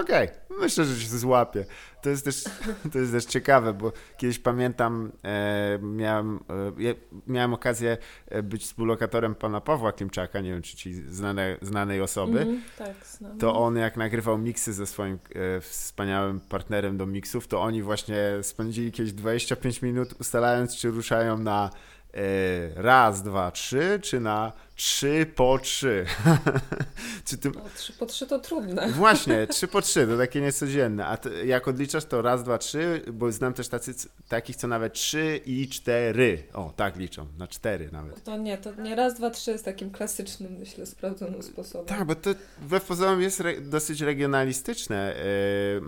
Okej, okay. myślę, że się złapie. To jest też, to jest też ciekawe, bo kiedyś pamiętam, e, miałem, e, miałem okazję e, być współlokatorem pana Pawła Klimczaka, nie wiem, czy ci znane, znanej osoby. Mm, tak, znam. To on jak nagrywał miksy ze swoim e, wspaniałym partnerem do miksów, to oni właśnie spędzili kiedyś 25 minut ustalając, czy ruszają na e, raz, dwa, trzy, czy na trzy po trzy. Czy ty... no, trzy po trzy to trudne. Właśnie, trzy po trzy, to takie niecodzienne. A ty, jak odliczasz to raz, dwa, trzy, bo znam też tacy, takich, co nawet trzy i cztery. O, tak liczą, na cztery nawet. To nie, to nie raz, dwa, trzy jest takim klasycznym, myślę, sprawdzonym sposobem. Tak, bo to we pozorom jest re, dosyć regionalistyczne, yy,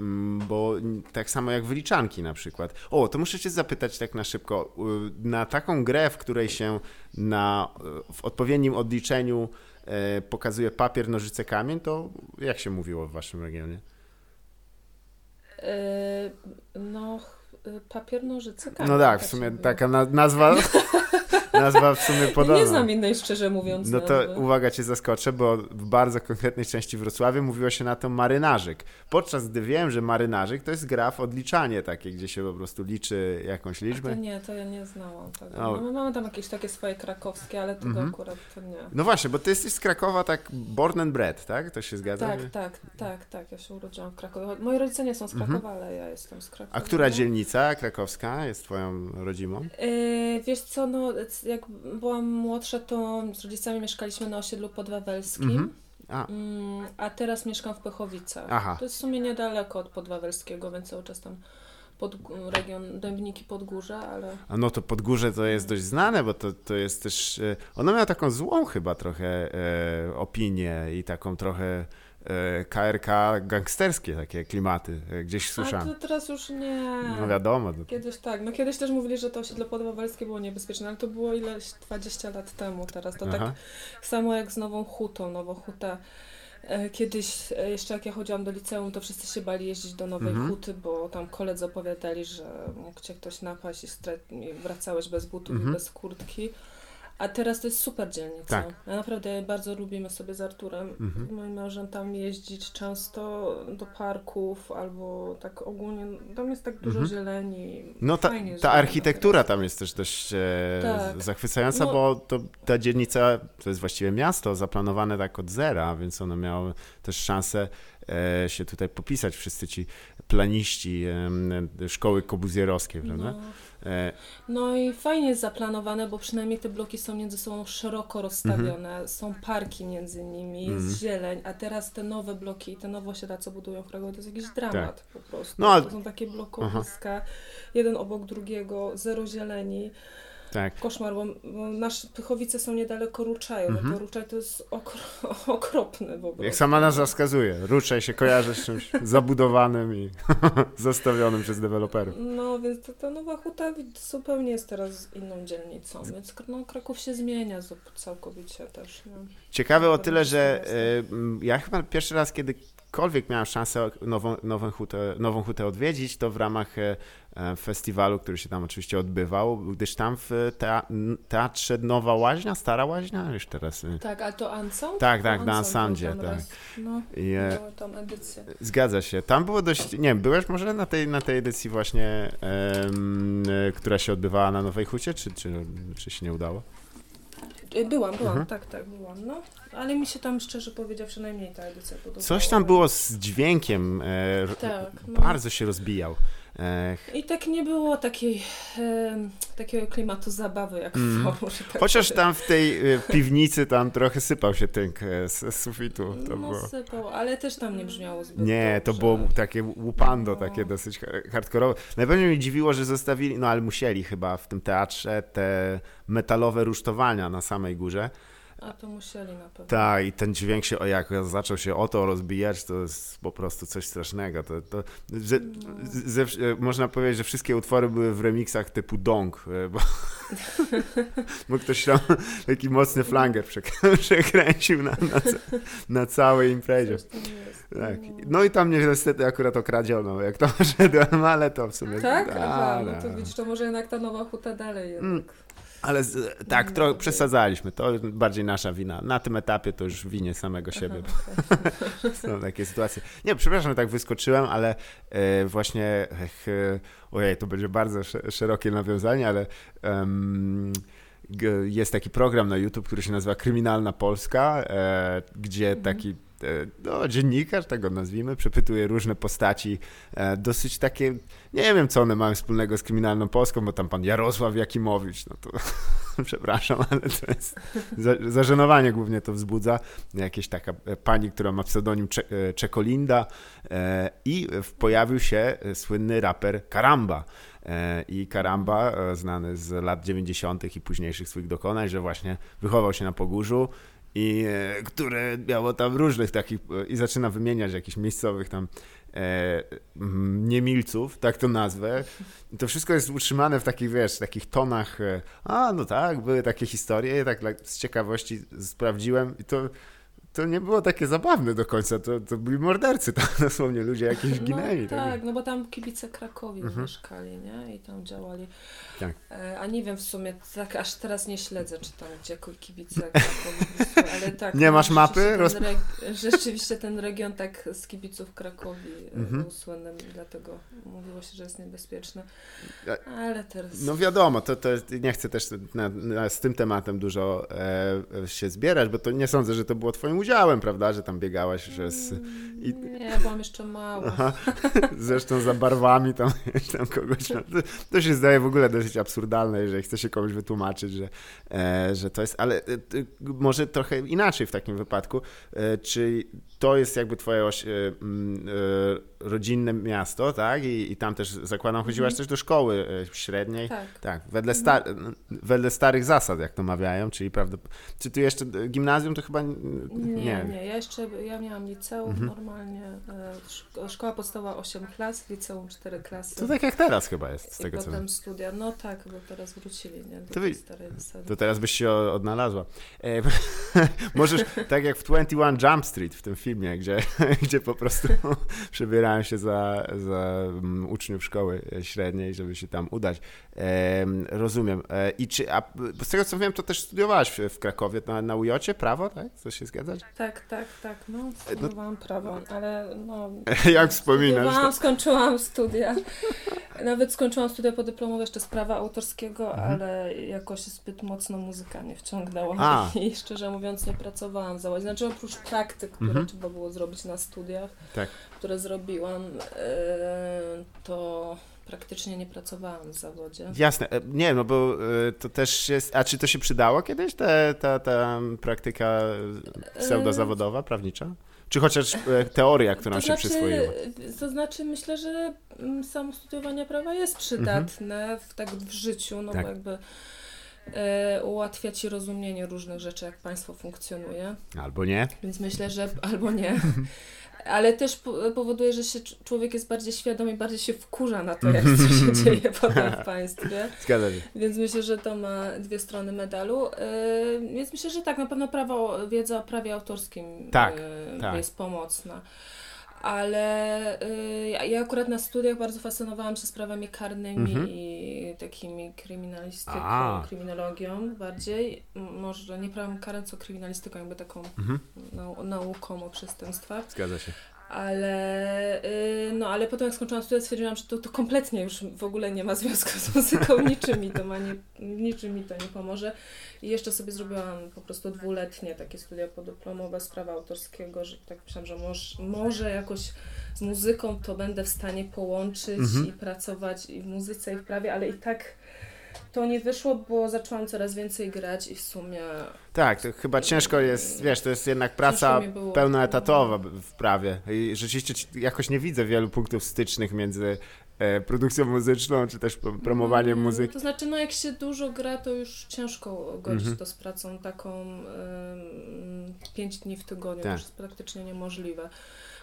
bo tak samo jak wyliczanki na przykład. O, to muszę cię zapytać tak na szybko. Na taką grę, w której się na, w odpowiednim odliczeniu e, pokazuje papier, nożyce, kamień, to jak się mówiło w waszym regionie? E, no, papier, nożyce, kamień. No tak, w sumie taka nazwa Nazwa w sumie podobna. Nie znam innej, szczerze mówiąc. No to nazwy. uwaga, cię zaskoczę, bo w bardzo konkretnej części Wrocławia mówiło się na to marynarzyk. Podczas gdy wiem, że marynarzyk to jest gra w odliczanie takie, gdzie się po prostu liczy jakąś liczbę. A to nie, to ja nie znałam tego. No, my mamy tam jakieś takie swoje krakowskie, ale tego mhm. akurat to nie. No właśnie, bo ty jesteś z Krakowa tak born and bred, tak? To się zgadza? Tak, że... tak, tak, tak. Ja się urodziłam w Krakowie. Moi rodzice nie są z Krakowa, mhm. ale ja jestem z Krakowa. A która dzielnica krakowska jest twoją rodzimą? Yy, wiesz co, no jak byłam młodsza, to z rodzicami mieszkaliśmy na osiedlu podwawelskim. Mhm. A. Mm, a teraz mieszkam w Pychowicach. Aha. To jest w sumie niedaleko od Podwawelskiego, więc cały czas tam pod, region Dębniki Podgórze, ale... A no to Podgórze to jest dość znane, bo to, to jest też... E, ono miało taką złą chyba trochę e, opinię i taką trochę KRK e, gangsterskie takie klimaty, e, gdzieś słyszałem. Ale to teraz już nie. No wiadomo. Kiedyś tak, no kiedyś też mówili, że to osiedle podwawelskie było niebezpieczne, ale to było ileś 20 lat temu teraz. To tak Aha. tak samo jak z Nową Hutą, Nową Huta. E, kiedyś, jeszcze jak ja chodziłam do liceum, to wszyscy się bali jeździć do Nowej mhm. Huty, bo tam koledzy opowiadali, że mógł cię ktoś napaść i, i wracałeś bez butów mhm. i bez kurtki. A teraz to jest super dzielnica. Tak. Ja naprawdę bardzo lubimy sobie z Arturem, mhm. moim mężem, tam jeździć często do parków albo tak ogólnie. Tam jest tak dużo mhm. zieleni. No ta, ta architektura tam jest też dość e, tak. zachwycająca, no. bo to, ta dzielnica to jest właściwie miasto zaplanowane tak od zera, więc ono miało też szansę e, się tutaj popisać, wszyscy ci planiści szkoły kobuzjerowskiej, prawda? No. E, no i fajnie jest zaplanowane, bo przynajmniej te bloki są między sobą szeroko rozstawione, mm -hmm. są parki między nimi, jest mm -hmm. zieleń, a teraz te nowe bloki, te nowe osiedla, co budują w Krakowie, to jest jakiś dramat tak. po prostu. No, ale... To są takie blokowiska, Aha. jeden obok drugiego, zero zieleni. Tak. Koszmar, bo, bo nasze Pychowice są niedaleko Ruczaju, no to Ruczaj to jest okro, okropny w ogóle. Jak sama nazwa wskazuje, Ruczaj się kojarzy z czymś zabudowanym i zostawionym przez deweloperów. No, więc ta, ta Nowa Huta zupełnie jest teraz inną dzielnicą, więc no, Kraków się zmienia całkowicie też. No. Ciekawe o tyle, że y, ja chyba pierwszy raz, kiedykolwiek miałem szansę nową, nową, hutę, nową hutę odwiedzić, to w ramach E, festiwalu, który się tam oczywiście odbywał, gdyż tam w teatrze Nowa Łaźnia, Stara Łaźnia, już teraz... Y, tak, a to Anson? Tak, tak, na Ansandzie, tak. No, I, e, tą edycję. Zgadza się. Tam było dość, nie wiem, byłeś może na tej, na tej edycji właśnie, um, która się odbywała na Nowej Hucie, czy, czy, czy się nie udało? Byłam, byłam, mhm. tak, tak, byłam, no. Ale mi się tam szczerze powiedziawszy najmniej ta edycja podobała. Coś tam było z dźwiękiem, e, tak, no. bardzo się rozbijał. I tak nie było takiej, e, takiego klimatu zabawy jak mm. w forum. Tak Chociaż powiem. tam w tej e, piwnicy tam trochę sypał się tynk e, z, sufitu. To no było... sypał, ale też tam nie brzmiało zbyt Nie, to było takie łupando, no. takie dosyć hardkorowe. Najbardziej mnie dziwiło, że zostawili, no ale musieli chyba w tym teatrze te metalowe rusztowania na samej górze. A to musieli na pewno. Tak, i ten dźwięk się, o jak zaczął się o to rozbijać, to jest po prostu coś strasznego. To, to że, no. ze, można powiedzieć, że wszystkie utwory były w remixach typu Dong, e, bo, bo ktoś tam taki mocny flanger przekręcił na, na, na całej imprezie. Tak. No i tam mnie niestety akurat okradziono, jak to szedłem, ale to w sumie... Tak? Aha, no to widzisz, to może jednak ta nowa huta dalej jednak. Mm. Ale z, tak, trochę przesadzaliśmy. To bardziej nasza wina. Na tym etapie to już winie samego siebie. Aha. Są takie sytuacje. Nie, przepraszam, że tak wyskoczyłem, ale e, właśnie, e, ojej, to będzie bardzo sze- szerokie nawiązanie, ale g- jest taki program na YouTube, który się nazywa Kryminalna Polska, e, gdzie taki e, no, dziennikarz, tak go nazwijmy, przepytuje różne postaci, e, dosyć takie, nie wiem co one mają wspólnego z Kryminalną Polską, bo tam pan Jarosław Jakimowicz, no to przepraszam, ale to jest za, zażenowanie głównie to wzbudza. Jakieś taka e, pani, która ma pseudonim Cze, e, Czekolinda e, i pojawił się e, słynny raper Karamba. E, I Karamba, e, znany z lat 90. i późniejszych swoich dokonań, że właśnie wychował się na Pogórzu i e, które miało tam różnych takich e, i zaczyna wymieniać jakichś miejscowych tam e, niemilców, tak to nazwę. I to wszystko jest utrzymane w takich, wiesz, takich tonach, e, a no tak, były takie historie, tak z ciekawości sprawdziłem i to, to nie było takie zabawne do końca, to, to byli mordercy, tam dosłownie ludzie jakieś ginęli. No, tak. tak, no bo tam kibice Krakowi Mhm. mieszkali, nie? I tam działali. Tak. E, A nie wiem w sumie, tak aż teraz nie śledzę, czy tam gdzie kibice Krakowi, ale tak. Nie no, masz mapy? rzeczywiście Ten rzeczywiście ten region tak z kibiców Krakowi e, Mhm. był słynnym, dlatego mówiło się, że jest niebezpieczny. Ale teraz... No wiadomo, to, to nie chcę też na, na, z tym tematem dużo e, się zbierać, bo to nie sądzę, że to było twoim udziałem, prawda, że tam biegałaś, że z, i- Nie, byłam jeszcze mała. Aha. Zresztą za barwami tam, tam kogoś. To, się zdaje w ogóle dosyć absurdalne, jeżeli chce się komuś wytłumaczyć, że, e, że to jest. Ale e, może trochę inaczej w takim wypadku. E, czy to jest jakby twoje oś, e, mm, e, rodzinne miasto, tak? I, I tam też zakładam, chodziłaś Mhm. też do szkoły e, średniej. Tak. Tak, wedle, sta- wedle starych zasad, jak to mawiają, czyli prawda. Czy tu jeszcze gimnazjum to chyba n- Nie, nie, ja jeszcze, ja miałam liceum Mhm. normalnie, e, szko- szkoła podstawowa 8 klas, liceum 4 klasy. To tak jak teraz chyba jest, z I tego co potem studia, no tak, bo teraz wrócili, nie, do To wy- starej zasady. To teraz byś się odnalazła. E, możesz, tak jak w 21 Jump Street w tym filmie, gdzie, gdzie po prostu przebierają się za, za mm, uczniów szkoły średniej, żeby się tam udać. E, rozumiem. E, I czy, a z tego co wiem, to też studiowałaś w, w Krakowie na, na prawo, tak? Chcesz się zgadzać? Tak, tak, tak, no, studiowałam prawo, ale no... Jak wspominasz? Studiowałam, skończyłam studia. Nawet skończyłam studia podyplomowe jeszcze z prawa autorskiego, ale jakoś zbyt mocno muzyka mnie wciągnęła A. i szczerze mówiąc nie pracowałam zawodzie. Znaczy oprócz praktyk, które Mhm. Trzeba było zrobić na studiach, Tak. które zrobiłam, e, to praktycznie nie pracowałam w zawodzie. Jasne, E, nie, no bo e, to też jest, a czy to się przydało kiedyś, ta, ta, ta praktyka pseudozawodowa, prawnicza? Czy chociaż teoria, którą To się znaczy, przyswoiło? to znaczy, myślę, że mm, samo studiowanie prawa jest przydatne w, tak w życiu, no Tak. jakby e, ułatwia ci rozumienie różnych rzeczy, jak państwo funkcjonuje, Albo nie? więc myślę, że albo nie. Ale też po- powoduje, że się cz- człowiek jest bardziej świadom i bardziej się wkurza na to, jak co się dzieje potem w państwie. Zgadza się. Więc myślę, że to ma dwie strony medalu. Yy, więc myślę, że tak, na pewno prawo, wiedza o prawie autorskim Tak, yy, tak. jest pomocna. Ale yy, ja, akurat na studiach bardzo fascynowałam się sprawami karnymi Mhm. i takimi kryminalistyką, A. kryminologią bardziej. Może nie prawem karnym, co kryminalistyką, jakby taką Mhm. nau- nauką o przestępstwach. Zgadza się. Ale, y, no, ale potem jak skończyłam studia, stwierdziłam, że to, to kompletnie już w ogóle nie ma związku z muzyką, niczym mi to, ma nie, niczym mi to nie pomoże. I jeszcze sobie zrobiłam po prostu dwuletnie takie studia podyplomowe z prawa autorskiego, że tak myślałam, że moż, może jakoś z muzyką to będę w stanie połączyć Mhm. i pracować i w muzyce i w prawie, ale i tak to nie wyszło, bo zaczęłam coraz więcej grać i w sumie Tak, to chyba ciężko jest, wiesz, to jest jednak praca pełnoetatowa w prawie i rzeczywiście ci- jakoś nie widzę wielu punktów stycznych między e, produkcją muzyczną, czy też pro- promowaniem Mm, muzyki. To znaczy, no jak się dużo gra, to już ciężko godzić Mhm. to z pracą taką ym, pięć dni w tygodniu, to Tak. już jest praktycznie niemożliwe.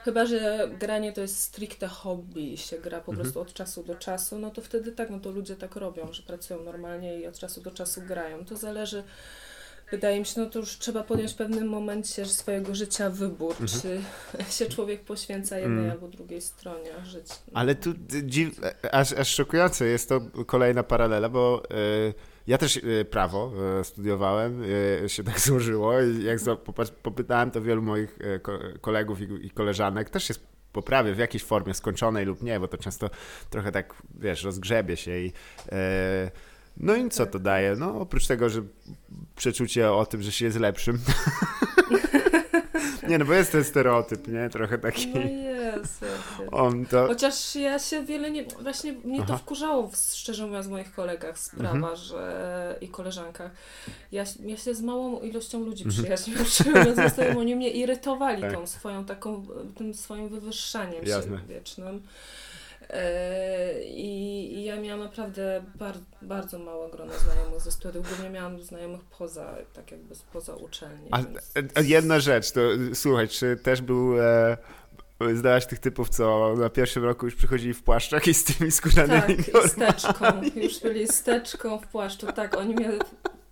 Chyba, że granie to jest stricte hobby i się gra po Mhm. prostu od czasu do czasu, no to wtedy tak, no to ludzie tak robią, że pracują normalnie i od czasu do czasu grają. To zależy wydaje mi się, no to już trzeba podjąć w pewnym momencie swojego życia wybór, mhm. czy się człowiek poświęca jednej mm. albo drugiej stronie życia. Ale tu dziw, aż, aż szokujące jest to kolejna paralela, bo y, ja też y, prawo y, studiowałem, się tak złożyło jak popytałem to wielu moich kolegów i, koleżanek, też jest poprawie w jakiejś formie skończonej lub nie, bo to często trochę tak, wiesz, rozgrzebie się i no i co to daje? No oprócz tego, że przeczucie o tym, że się jest lepszym. nie, no bo jest ten stereotyp, nie? Trochę taki. No jest, jest, On to... Chociaż ja się wiele nie... Właśnie mnie Aha. to wkurzało, szczerze mówiąc, w moich kolegach sprawa, mhm. że... i koleżankach. Ja, ja się z małą ilością ludzi przyjaźniłam, mhm. oni mnie irytowali tak. tą swoją taką, tym swoim wywyższaniem Jasne. się wiecznym. E, I, ja miałam naprawdę bar, bardzo małe grono znajomych ze studiów, głównie miałam znajomych poza, tak jakby poza uczelni. A, więc... a jedna rzecz, to słuchaj, czy też był... E zdałaś tych typów, co na pierwszym roku już przychodzili w płaszczach i z tymi skórzanymi Tak, i steczką. Już byli steczką w płaszczu. Tak, oni mnie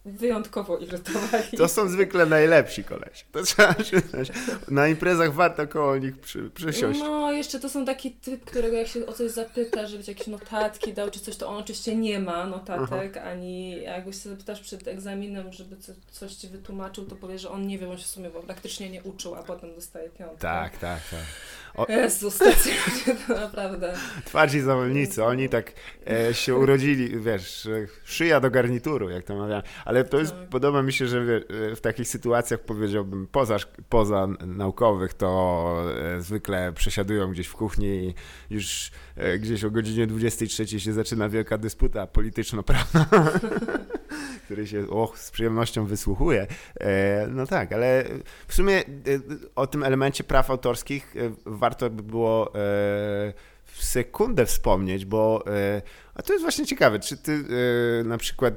wyjątkowo irytowali. To są zwykle najlepsi kolesi. To trzeba przyznać. Na imprezach warto koło nich przy, przysiąść. No, jeszcze to są taki typ, którego jak się o coś zapyta, żeby jakieś notatki dał, czy coś, to on oczywiście nie ma notatek, Aha. ani jakby się zapytasz przed egzaminem, żeby coś ci wytłumaczył, to powie, że on nie wie, on się w sumie praktycznie nie uczył, a potem dostaje piątkę. Tak, tak, tak. O... Jezu, stacjonarnie to naprawdę. Twardzi zawolnicy, oni tak e, się urodzili, wiesz, szyja do garnituru, jak to mawiam. Ale to jest, tak. podoba mi się, że w takich sytuacjach powiedziałbym, poza, poza naukowych, to e, zwykle przesiadują gdzieś w kuchni i już e, gdzieś o godzinie 23 się zaczyna wielka dysputa polityczno-prawna. który się och, z przyjemnością wysłuchuje. E, no tak, ale w sumie o tym elemencie praw autorskich warto by było w sekundę wspomnieć, bo a to jest właśnie ciekawe, czy ty na przykład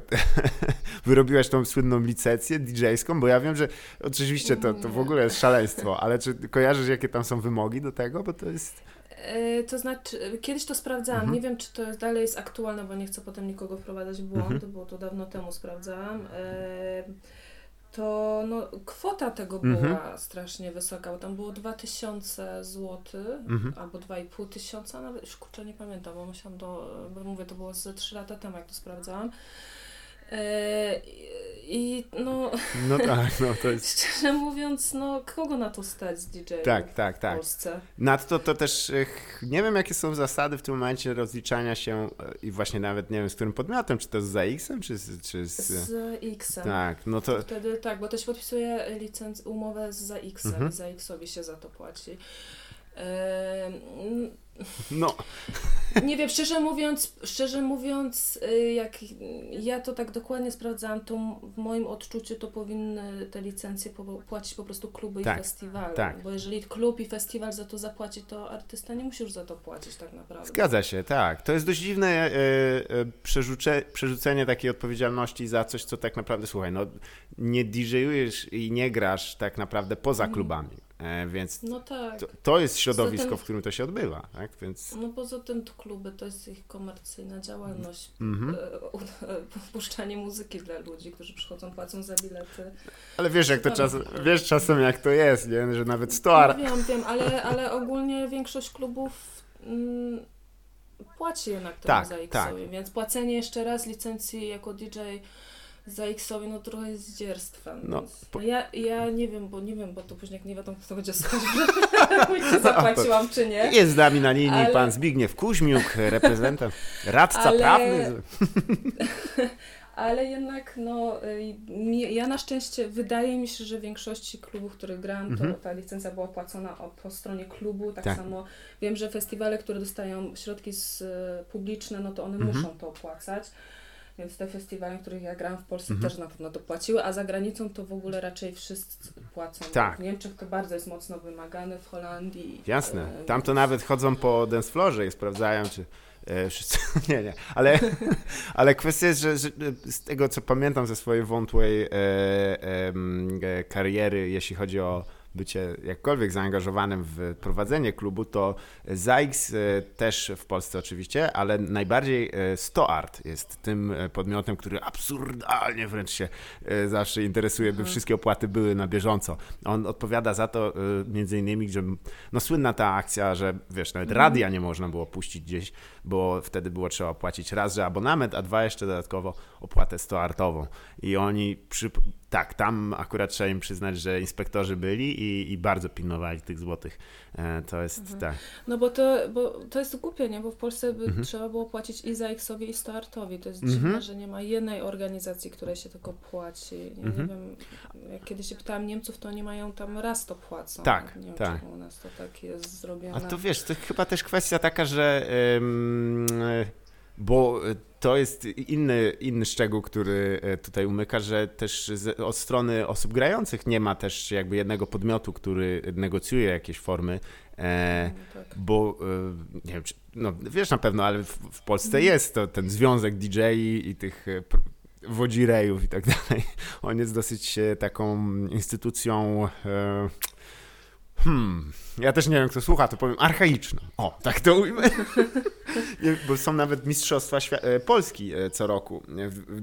wyrobiłaś tą słynną licencję DJ-ską, bo ja wiem, że oczywiście to, to w ogóle jest szaleństwo, ale czy kojarzysz, jakie tam są wymogi do tego, bo to jest... E, to znaczy, kiedyś to sprawdzałam. Mhm. Nie wiem, czy to dalej jest aktualne, bo nie chcę potem nikogo wprowadzać w błąd, mhm. bo to dawno temu sprawdzałam. E, to no, kwota tego mhm. była strasznie wysoka, bo tam było 2000 zł mhm. albo 2,5 tysiąca, nawet już kurczę nie pamiętam, bo musiałam do, bo mówię, to było ze 3 lata temu, jak to sprawdzałam. E, I no. No tak, no to jest. Szczerze mówiąc, no kogo na to stać z DJ tak, tak, tak. w Polsce? Nadto to też nie wiem, jakie są zasady w tym momencie rozliczania się e, i właśnie nawet nie wiem, z którym podmiotem, czy to z ZX-em, czy z. Czy z... z X-em. Tak, no to. Wtedy tak, bo się podpisuje licenc, umowę z ZX-em mhm. ZX-owi się za to płaci. No. Nie wiem, szczerze mówiąc, szczerze mówiąc, y, jak ja to tak dokładnie sprawdzałam, to w moim odczuciu to powinny te licencje płacić po prostu kluby tak, i festiwale. Tak. Bo jeżeli klub i festiwal za to zapłaci, to artysta nie musi już za to płacić tak naprawdę. Zgadza się, tak. To jest dość dziwne przerzuce, przerzucenie takiej odpowiedzialności za coś, co tak naprawdę, słuchaj, no nie DJ-ujesz i nie grasz tak naprawdę poza mhm. klubami. E, więc no tak. to, to, jest środowisko, tym, w którym to się odbywa. Tak? Więc... No poza tym to kluby to jest ich komercyjna działalność. Mm -hmm. Puszczanie muzyki dla ludzi, którzy przychodzą, płacą za bilety. Ale wiesz, jak to czas, wiesz czasem jak to jest, nie? że nawet 100 no, Wiem, wiem, ale, ale ogólnie większość klubów mm, płaci jednak temu tak, za X tak. więc płacenie jeszcze raz licencji jako DJ za X-owi, no trochę jest zdzierstwem. No, po... ja, ja nie wiem, bo nie wiem, bo to później jak nie wiadomo, kto będzie słuchać, czy zapłaciłam, czy nie. Jest z nami na linii ale... pan Zbigniew Kuźmiuk, reprezentant, radca ale... prawny. ale jednak no, y, ja na szczęście wydaje mi się, że w większości klubów, w których grałam, to mhm. ta licencja była płacona po stronie klubu. Tak, tak, samo wiem, że festiwale, które dostają środki z, publiczne, no to one mhm. muszą to opłacać. Więc te festiwale, których ja gram w Polsce mhm. też na pewno dopłaciły, a za granicą to w ogóle raczej wszyscy płacą. Tak. W Niemczech to bardzo jest mocno wymagane, w Holandii. Jasne. E, Tam to nawet chodzą po dance floorze i sprawdzają, czy e, wszyscy, nie, nie, ale, ale kwestia jest, że, że, z tego co pamiętam ze swojej wątłej e, e, kariery, jeśli chodzi o bycie jakkolwiek zaangażowanym w prowadzenie klubu, to ZAIX też w Polsce oczywiście, ale najbardziej StoArt jest tym podmiotem, który absurdalnie wręcz się zawsze interesuje, by mhm. wszystkie opłaty były na bieżąco. On odpowiada za to między innymi, że no słynna ta akcja, że wiesz, nawet mhm. radia nie można było puścić gdzieś, bo wtedy było trzeba płacić raz, że abonament, a dwa jeszcze dodatkowo opłatę stoartową. I oni przy, tak, tam akurat trzeba im przyznać, że inspektorzy byli i, i bardzo pilnowali tych złotych. E, to jest mhm. tak. No bo to, bo to jest głupie, nie? Bo w Polsce by mhm. trzeba było płacić i za X-owi i Stoartowi. To jest mhm. dziwne, że nie ma jednej organizacji, której się tylko płaci. Ja nie mhm. wiem, jak kiedyś się pytałam Niemców, to oni mają tam raz to płacą. Tak, nie wiem, tak. u nas to tak jest zrobione. A to wiesz, to chyba też kwestia taka, że bo to jest inny, inny szczegół, który e, tutaj umyka, że też od strony osób grających nie ma też jakby jednego podmiotu, który negocjuje jakieś formy, e, no tak. bo e, nie wiem, czy, no wiesz na pewno, ale w, w Polsce mhm. jest to ten związek DJ i, tych wodzirejów i tak dalej. On jest dosyć taką instytucją Hmm, ja też nie wiem, kto słucha, to powiem archaiczną. O, tak to ujmę. Bo są nawet mistrzostwa e, Polski e, co roku w,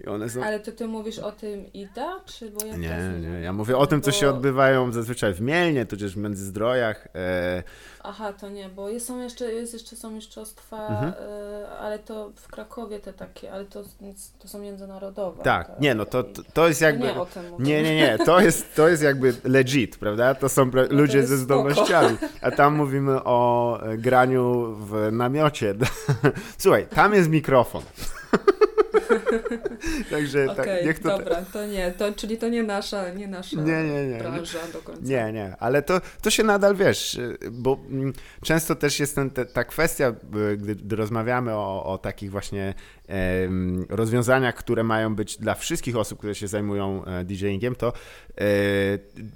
w DJingu. Są... Ale to ty mówisz o tym IDA, czy bo ja Nie, nie, ja mówię o tym, co bo... się odbywają zazwyczaj w Mielnie, tudzież w Międzyzdrojach. E... Aha, to nie, bo jest, są jeszcze, jest jeszcze są mistrzostwa, mhm. e, ale to w Krakowie te takie, ale to, to są międzynarodowe. Tak, tak nie, no to, to jest jakby... Nie, o tym nie, nie, nie, to jest, to jest jakby legit, prawda? To są no ludzie to ze zdolnościami, a tam mówimy o e, graniu w namiocie. Słuchaj, tam jest mikrofon. Także okay, tak, niech to... Dobra, to nie, to, czyli to nie nasza, nie nasza nie, nie, nie, branża do końca. Nie, nie, ale to, to się nadal, wiesz, bo mm, często też jest ten, ta kwestia, gdy, gdy rozmawiamy o, o takich właśnie rozwiązaniach, które mają być dla wszystkich osób, które się zajmują e, DJingiem, to e,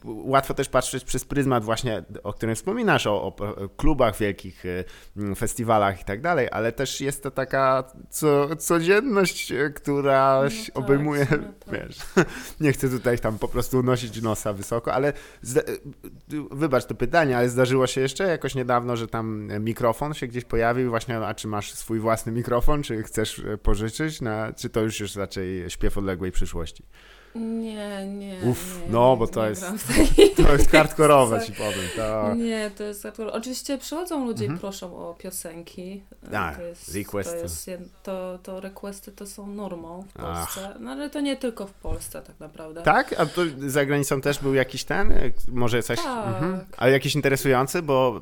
łatwo też patrzeć przez pryzmat właśnie, o którym wspominasz, o, o klubach wielkich, e, festiwalach i tak dalej, ale też jest to taka co, codzienność, która no tak, obejmuje, tak. wiesz, nie chcę tutaj tam po prostu unosić nosa wysoko, ale wybacz to pytanie, ale zdarzyło się jeszcze jakoś niedawno, że tam mikrofon się gdzieś pojawił właśnie, a czy masz swój własny mikrofon, czy chcesz pożyczyć, na, czy to już jest raczej śpiew odległej przyszłości? Nie, nie. Uff, nie, no nie, bo to jest, to jest hardkorowe ci powiem. To... Nie, to jest hardkorowe. Oczywiście przychodzą ludzie mhm. i proszą o piosenki. A, to jest, requesty. To, jest, to, to requesty to są normą w Polsce. Ach. No ale to nie tylko w Polsce tak naprawdę. Tak? A to za granicą też był jakiś ten? Może coś? Tak. Mhm. Ale jakiś interesujący, bo...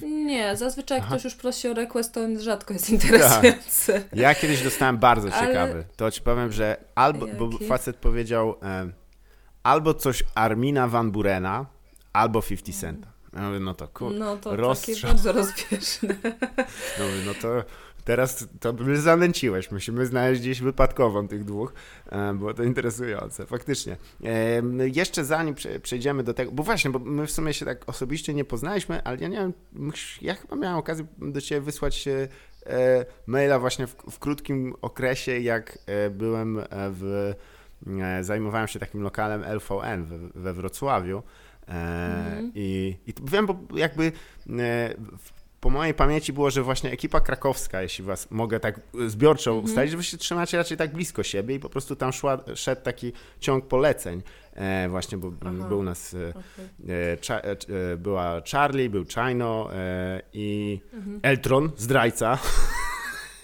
Yy... Nie, zazwyczaj jak Aha. ktoś już prosi o request, to on rzadko jest interesujący. Tak. Ja kiedyś dostałem bardzo ciekawy. Ale... To ci powiem, że albo, bo facet powiedział e, albo coś Armina Van Burena, albo 50 Centa. Ja mówię, no to kur... No to rozstrzał. takie bardzo rozbieżne. No, mówię, no to teraz to by zanęciłeś. Musimy znaleźć gdzieś wypadkową tych dwóch. E, było to interesujące, faktycznie. E, jeszcze zanim przejdziemy do tego, bo właśnie, bo my w sumie się tak osobiście nie poznaliśmy, ale ja nie wiem, ja chyba miałem okazję do Ciebie wysłać e, maila właśnie w, w krótkim okresie, jak byłem w zajmowałem się takim lokalem LVN we, we Wrocławiu. Mm. I, I wiem, bo jakby e, po mojej pamięci było, że właśnie ekipa krakowska, jeśli was mogę tak zbiorczo -hmm. ustalić, że wy się trzymacie raczej tak blisko siebie i po prostu tam szła, szedł taki ciąg poleceń. E, właśnie, bo Aha. był u nas e, okay. cza, e, była Charlie, był Chino i -hmm. Eltron, zdrajca.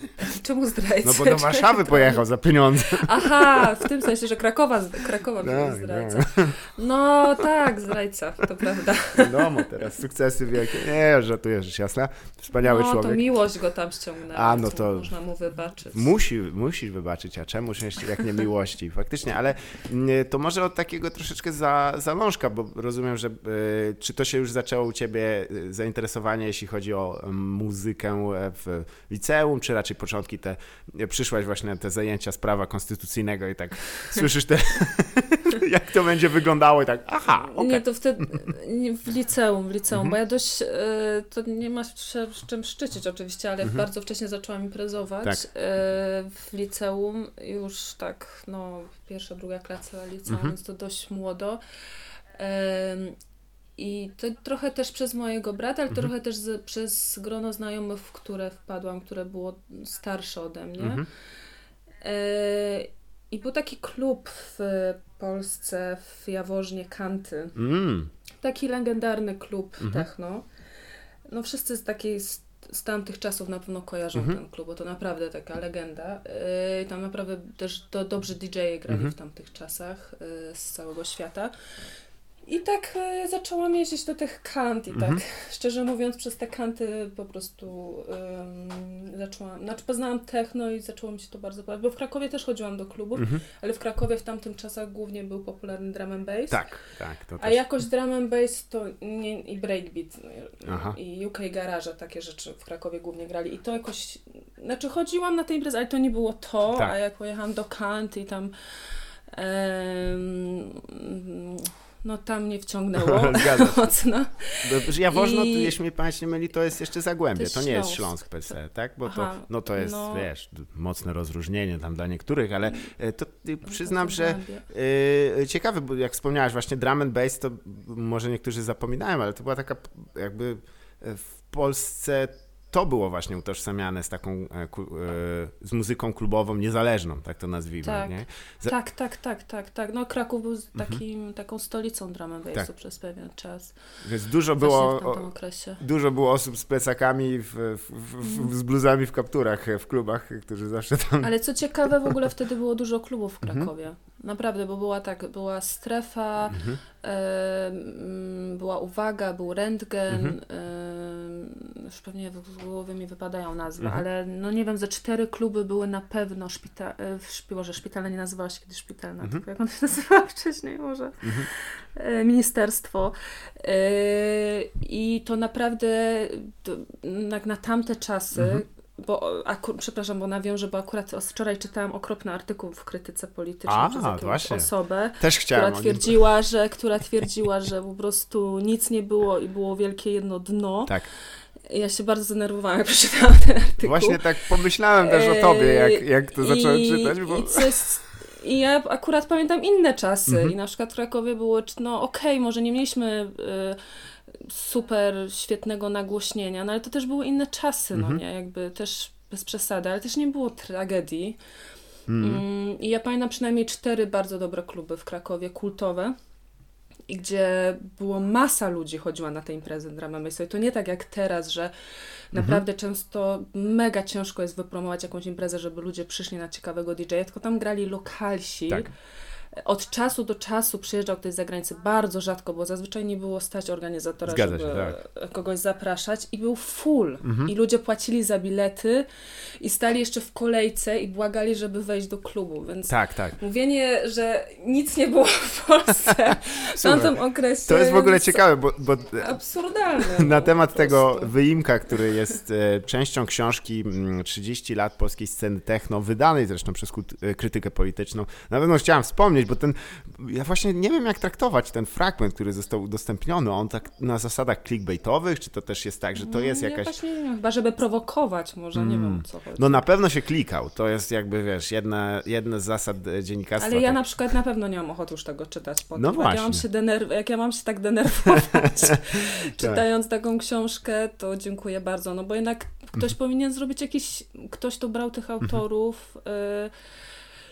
Czemu zdrajca? No bo do Warszawy pojechał za pieniądze. Aha, w tym sensie, że Krakowa, Krakowa tak, zdrajca. Tak. No tak, zdrajca, to prawda. Wiadomo, teraz sukcesy wielkie. Nie, żartuję, rzecz jasna. Wspaniały no, człowiek. No to miłość go tam ściągnęła. A, no to można mu wybaczyć. Musi, musisz wybaczyć, a czemu jak nie miłości? Faktycznie, ale mm, to może od takiego troszeczkę za, zalążka, bo rozumiem, że y, czy to się już zaczęło u ciebie y, zainteresowanie, jeśli chodzi o muzykę w liceum, czy raczej raczej początki te, przyszłaś właśnie te zajęcia z prawa konstytucyjnego i tak słyszysz te, jak to będzie wyglądało i tak, aha, okay. Nie, to wtedy w liceum, w liceum, mhm. bo ja dość, e, to nie ma z czym szczycić oczywiście, ale mhm. bardzo wcześnie zaczęłam imprezować tak. E, w liceum, już tak, no, pierwsza, druga klasa liceum, mhm. więc to dość młodo. I to trochę też przez mojego brata, ale mhm. trochę też z, przez grono znajomych, w które wpadłam, które było starsze ode mnie. Mhm. E, I był taki klub w Polsce, w Jaworznie Kanty. Mm. Taki legendarny klub mhm. techno. No wszyscy z takiej z, z tamtych czasów na pewno kojarzą mhm. ten klub, bo to naprawdę taka legenda. Yy, tam naprawdę też do, dobrzy DJ-e grali mhm. w tamtych czasach yy, z całego świata. I tak e, zaczęłam jeździć do tych kant i tak, mhm. szczerze mówiąc, przez te kanty po prostu um, zaczęłam, znaczy poznałam techno i zaczęło mi się to bardzo podobać, bo w Krakowie też chodziłam do klubów, mhm. ale w Krakowie w tamtym czasach głównie był popularny drum and bass. Tak, tak. To też. A jakoś drum and bass to nie, i breakbeat no, i UK Garage, takie rzeczy w Krakowie głównie grali i to jakoś, znaczy chodziłam na te imprezy, ale to nie było to, tak. a jak pojechałam do kant i tam um, no tam mnie wciągnęło. Mocno. Jaworzno, I... jeśli mnie pamięć nie myli, to jest jeszcze Zagłębie, to, to nie jest Śląsk. Per se, tak? Bo to, no to jest, no... wiesz, mocne rozróżnienie tam dla niektórych, ale e, to przyznam, że y, ciekawe, bo jak wspomniałaś właśnie drum and bass, to może niektórzy zapominają, ale to była taka jakby w Polsce to było właśnie utożsamiane z taką, e, e, z muzyką klubową niezależną, tak to nazwijmy, tak. nie? Za... Tak, tak, tak, tak, tak. No Kraków był mhm. takim, mhm. taką stolicą drum and tak. przez pewien czas. Więc dużo było, dużo było osób z plecakami, w, w, w, mhm. z bluzami w kapturach w klubach, którzy zawsze tam... Ale co ciekawe, w ogóle wtedy było dużo klubów w mhm. Krakowie. Mhm. Naprawdę, bo była tak, była strefa, mhm. y, była uwaga, był rentgen, mhm. y, już pewnie w głowie mi wypadają nazwy, mhm. ale no nie wiem, ze cztery kluby były na pewno szpita, e, w szpitalna nie nazywała się kiedyś szpitalna, mhm. tylko jak on się nazywała wcześniej może, y, ministerstwo. I to naprawdę to, na tamte czasy, mhm bo akur, przepraszam, bo nawiążę, bo akurat wczoraj czytałam okropny artykuł w krytyce politycznej A, przez jakąś właśnie. osobę, Też chciałam która twierdziła, że, która twierdziła, że po prostu nic nie było i było wielkie jedno dno. Tak. Ja się bardzo zdenerwowałam, jak przeczytałam ten artykuł. Właśnie tak pomyślałem też o tobie, jak, jak to zacząłem I, czytać. Bo... I, I ja akurat pamiętam inne czasy mhm. i na przykład w Krakowie było, no okej, okay, może nie mieliśmy... Y, super świetnego nagłośnienia, no ale to też były inne czasy, no mhm. nie, jakby też bez przesady, ale też nie było tragedii. Mhm. Mm. I ja pamiętam przynajmniej cztery bardzo dobre kluby w Krakowie, kultowe, i gdzie było masa ludzi chodziła na te imprezy drama myślowej. To nie tak jak teraz, że naprawdę mhm. często mega ciężko jest wypromować jakąś imprezę, żeby ludzie przyszli na ciekawego DJ-a, tylko tam grali lokalsi. Tak od czasu do czasu przyjeżdżał ktoś z zagranicy, bardzo rzadko, bo zazwyczaj nie było stać organizatora, Zgadza żeby się, tak. kogoś zapraszać i był full. Mhm. I ludzie płacili za bilety i stali jeszcze w kolejce i błagali, żeby wejść do klubu, więc tak, tak. mówienie, że nic nie było w Polsce w tamtym okresie... To jest w ogóle ciekawe, bo... bo absurdalne. Na temat tego wyimka, który jest e, częścią książki 30 mm, lat polskiej sceny techno, wydanej zresztą przez e, krytykę polityczną, na pewno chciałam wspomnieć, bo ten, ja właśnie nie wiem jak traktować ten fragment, który został udostępniony, on tak na zasadach clickbaitowych, czy to też jest tak, że to jest jakaś... Ja właśnie nie wiem, chyba żeby prowokować może, nie mm. wiem co chodzi. No na pewno się klikał, to jest jakby, wiesz, jedna, jedna z zasad dziennikarstwa. Ale ja tak. na przykład na pewno nie mam ochoty już tego czytać potem. No właśnie. Jak ja mam się, denerw- jak ja mam się tak denerwować czytając tak. taką książkę, to dziękuję bardzo, no bo jednak ktoś mhm. powinien zrobić jakiś, ktoś to brał tych mhm. autorów, y-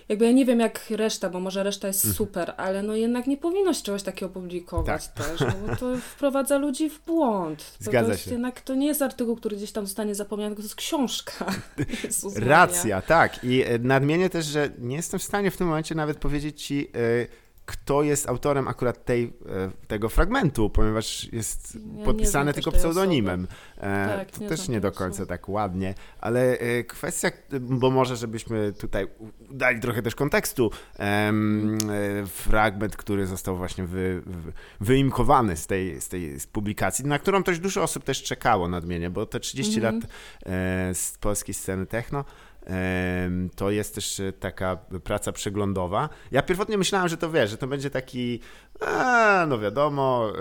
jakby ja nie wiem jak reszta, bo może reszta jest mhm. super, ale no jednak nie powinno się czegoś takiego publikować tak. też, no bo to wprowadza ludzi w błąd. To, Zgadza to się. Jednak to nie jest artykuł, który gdzieś tam zostanie zapomniany, tylko to jest książka. Racja, tak. I e, nadmienię też, że nie jestem w stanie w tym momencie nawet powiedzieć ci, yy, kto jest autorem akurat tej, e, tego fragmentu, ponieważ jest ja podpisane tylko pseudonimem. E, tak, to nie też nie do końca tak ładnie, ale e, kwestia, bo może żebyśmy tutaj dali trochę też kontekstu, fragment, który został właśnie wy, wy, wyimkowany z tej, z tej z publikacji, na którą też dużo osób też czekało nadmienię, bo te 30 mm -hmm. lat z polskiej sceny techno to jest też taka praca przeglądowa. Ja pierwotnie myślałem, że to wiesz, że to będzie taki, a, no wiadomo,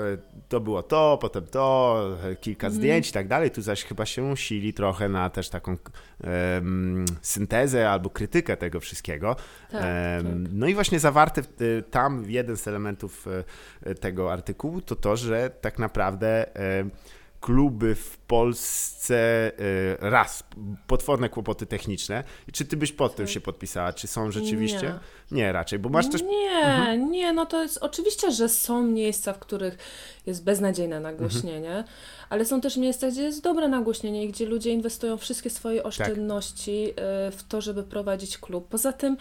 to było to, potem to, kilka mm. zdjęć i tak dalej. Tu zaś chyba się sili trochę na też taką um, syntezę albo krytykę tego wszystkiego. Tak, um, tak. No i właśnie zawarte tam jeden z elementów tego artykułu to to, że tak naprawdę kluby w Polsce e, raz, potworne kłopoty techniczne. Czy ty byś pod tym się podpisała? Czy są rzeczywiście? Nie, nie raczej, bo masz też... Nie, mhm. nie, no to jest oczywiście, że są miejsca, w których jest beznadziejne nagłośnienie, mhm. ale są też miejsca, gdzie jest dobre nagłośnienie i gdzie ludzie inwestują wszystkie swoje tak. oszczędności tak. w to, żeby prowadzić klub. Poza tym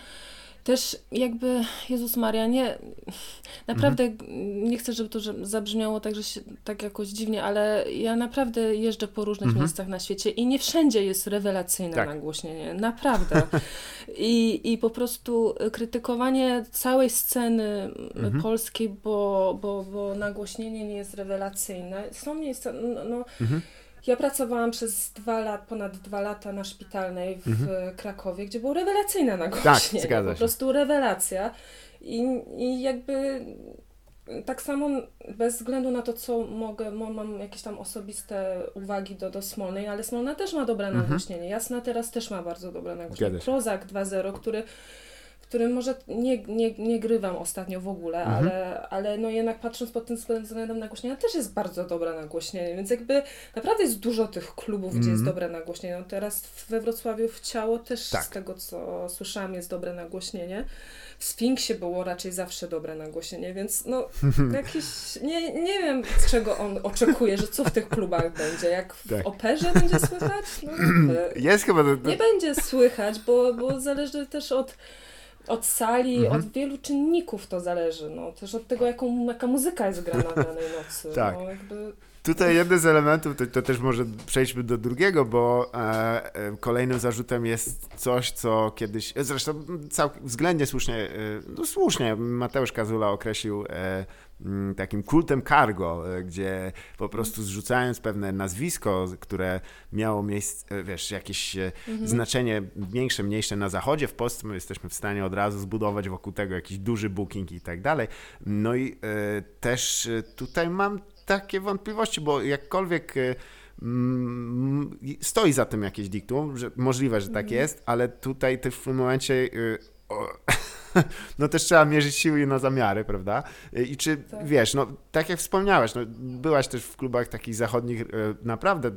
też jakby, Jezus Maria, nie, naprawdę mhm. nie chcę, żeby to zabrzmiało tak, że się, tak jakoś dziwnie, ale ja naprawdę jeżdżę po różnych mhm. miejscach na świecie i nie wszędzie jest rewelacyjne tak. nagłośnienie, naprawdę. I, I po prostu krytykowanie całej sceny mhm. polskiej, bo, bo, bo nagłośnienie nie jest rewelacyjne. Są miejsca, no, no mhm. Ja pracowałam przez dwa lat, ponad dwa lata na szpitalnej w mhm. Krakowie, gdzie było rewelacyjne nagłośnienie. Tak, zgadza się. Po prostu rewelacja. I, I jakby tak samo bez względu na to, co mogę, mam jakieś tam osobiste uwagi do, do Smolnej, ale Smolna też ma dobre mhm. nagłośnienie. Jasna teraz też ma bardzo dobre nagłośnienie. Prozak 2.0, który którym może nie, nie, nie grywam ostatnio w ogóle, mhm. ale, ale no jednak patrząc pod tym względem nagłośnienia też jest bardzo dobre nagłośnienie, więc jakby naprawdę jest dużo tych klubów, gdzie jest mhm. dobre nagłośnienie. No teraz we Wrocławiu w Ciało też tak. z tego, co słyszałam, jest dobre nagłośnienie. W Sfinksie było raczej zawsze dobre nagłośnienie, więc no jakiś, nie, nie wiem czego on oczekuje, że co w tych klubach będzie, jak w tak. operze będzie słychać? No, jest chyba... Nie będzie słychać, bo, bo zależy też od od sali, mhm. od wielu czynników to zależy. No. Też od tego, jaką, jaka muzyka jest grana danej nocy. tak. No, jakby... Tutaj jeden z elementów, to, to, też może przejdźmy do drugiego, bo e, e, kolejnym zarzutem jest coś, co kiedyś, zresztą cał, względnie słusznie, e, no słusznie Mateusz Kazula określił e, takim kultem cargo, e, gdzie po prostu zrzucając pewne nazwisko, które miało miejsce, e, wiesz, jakieś e, mhm. znaczenie większe, mniejsze na zachodzie, w Polsce my jesteśmy w stanie od razu zbudować wokół tego jakiś duży booking i tak dalej. No i też tutaj mam takie wątpliwości, bo jakkolwiek mm, stoi za tym jakieś diktum, że możliwe, że tak mhm. jest, ale tutaj w tym momencie no też trzeba mierzyć siły na zamiary, prawda? I czy, tak. wiesz, no tak jak wspomniałeś, no, byłaś też w klubach takich zachodnich e, naprawdę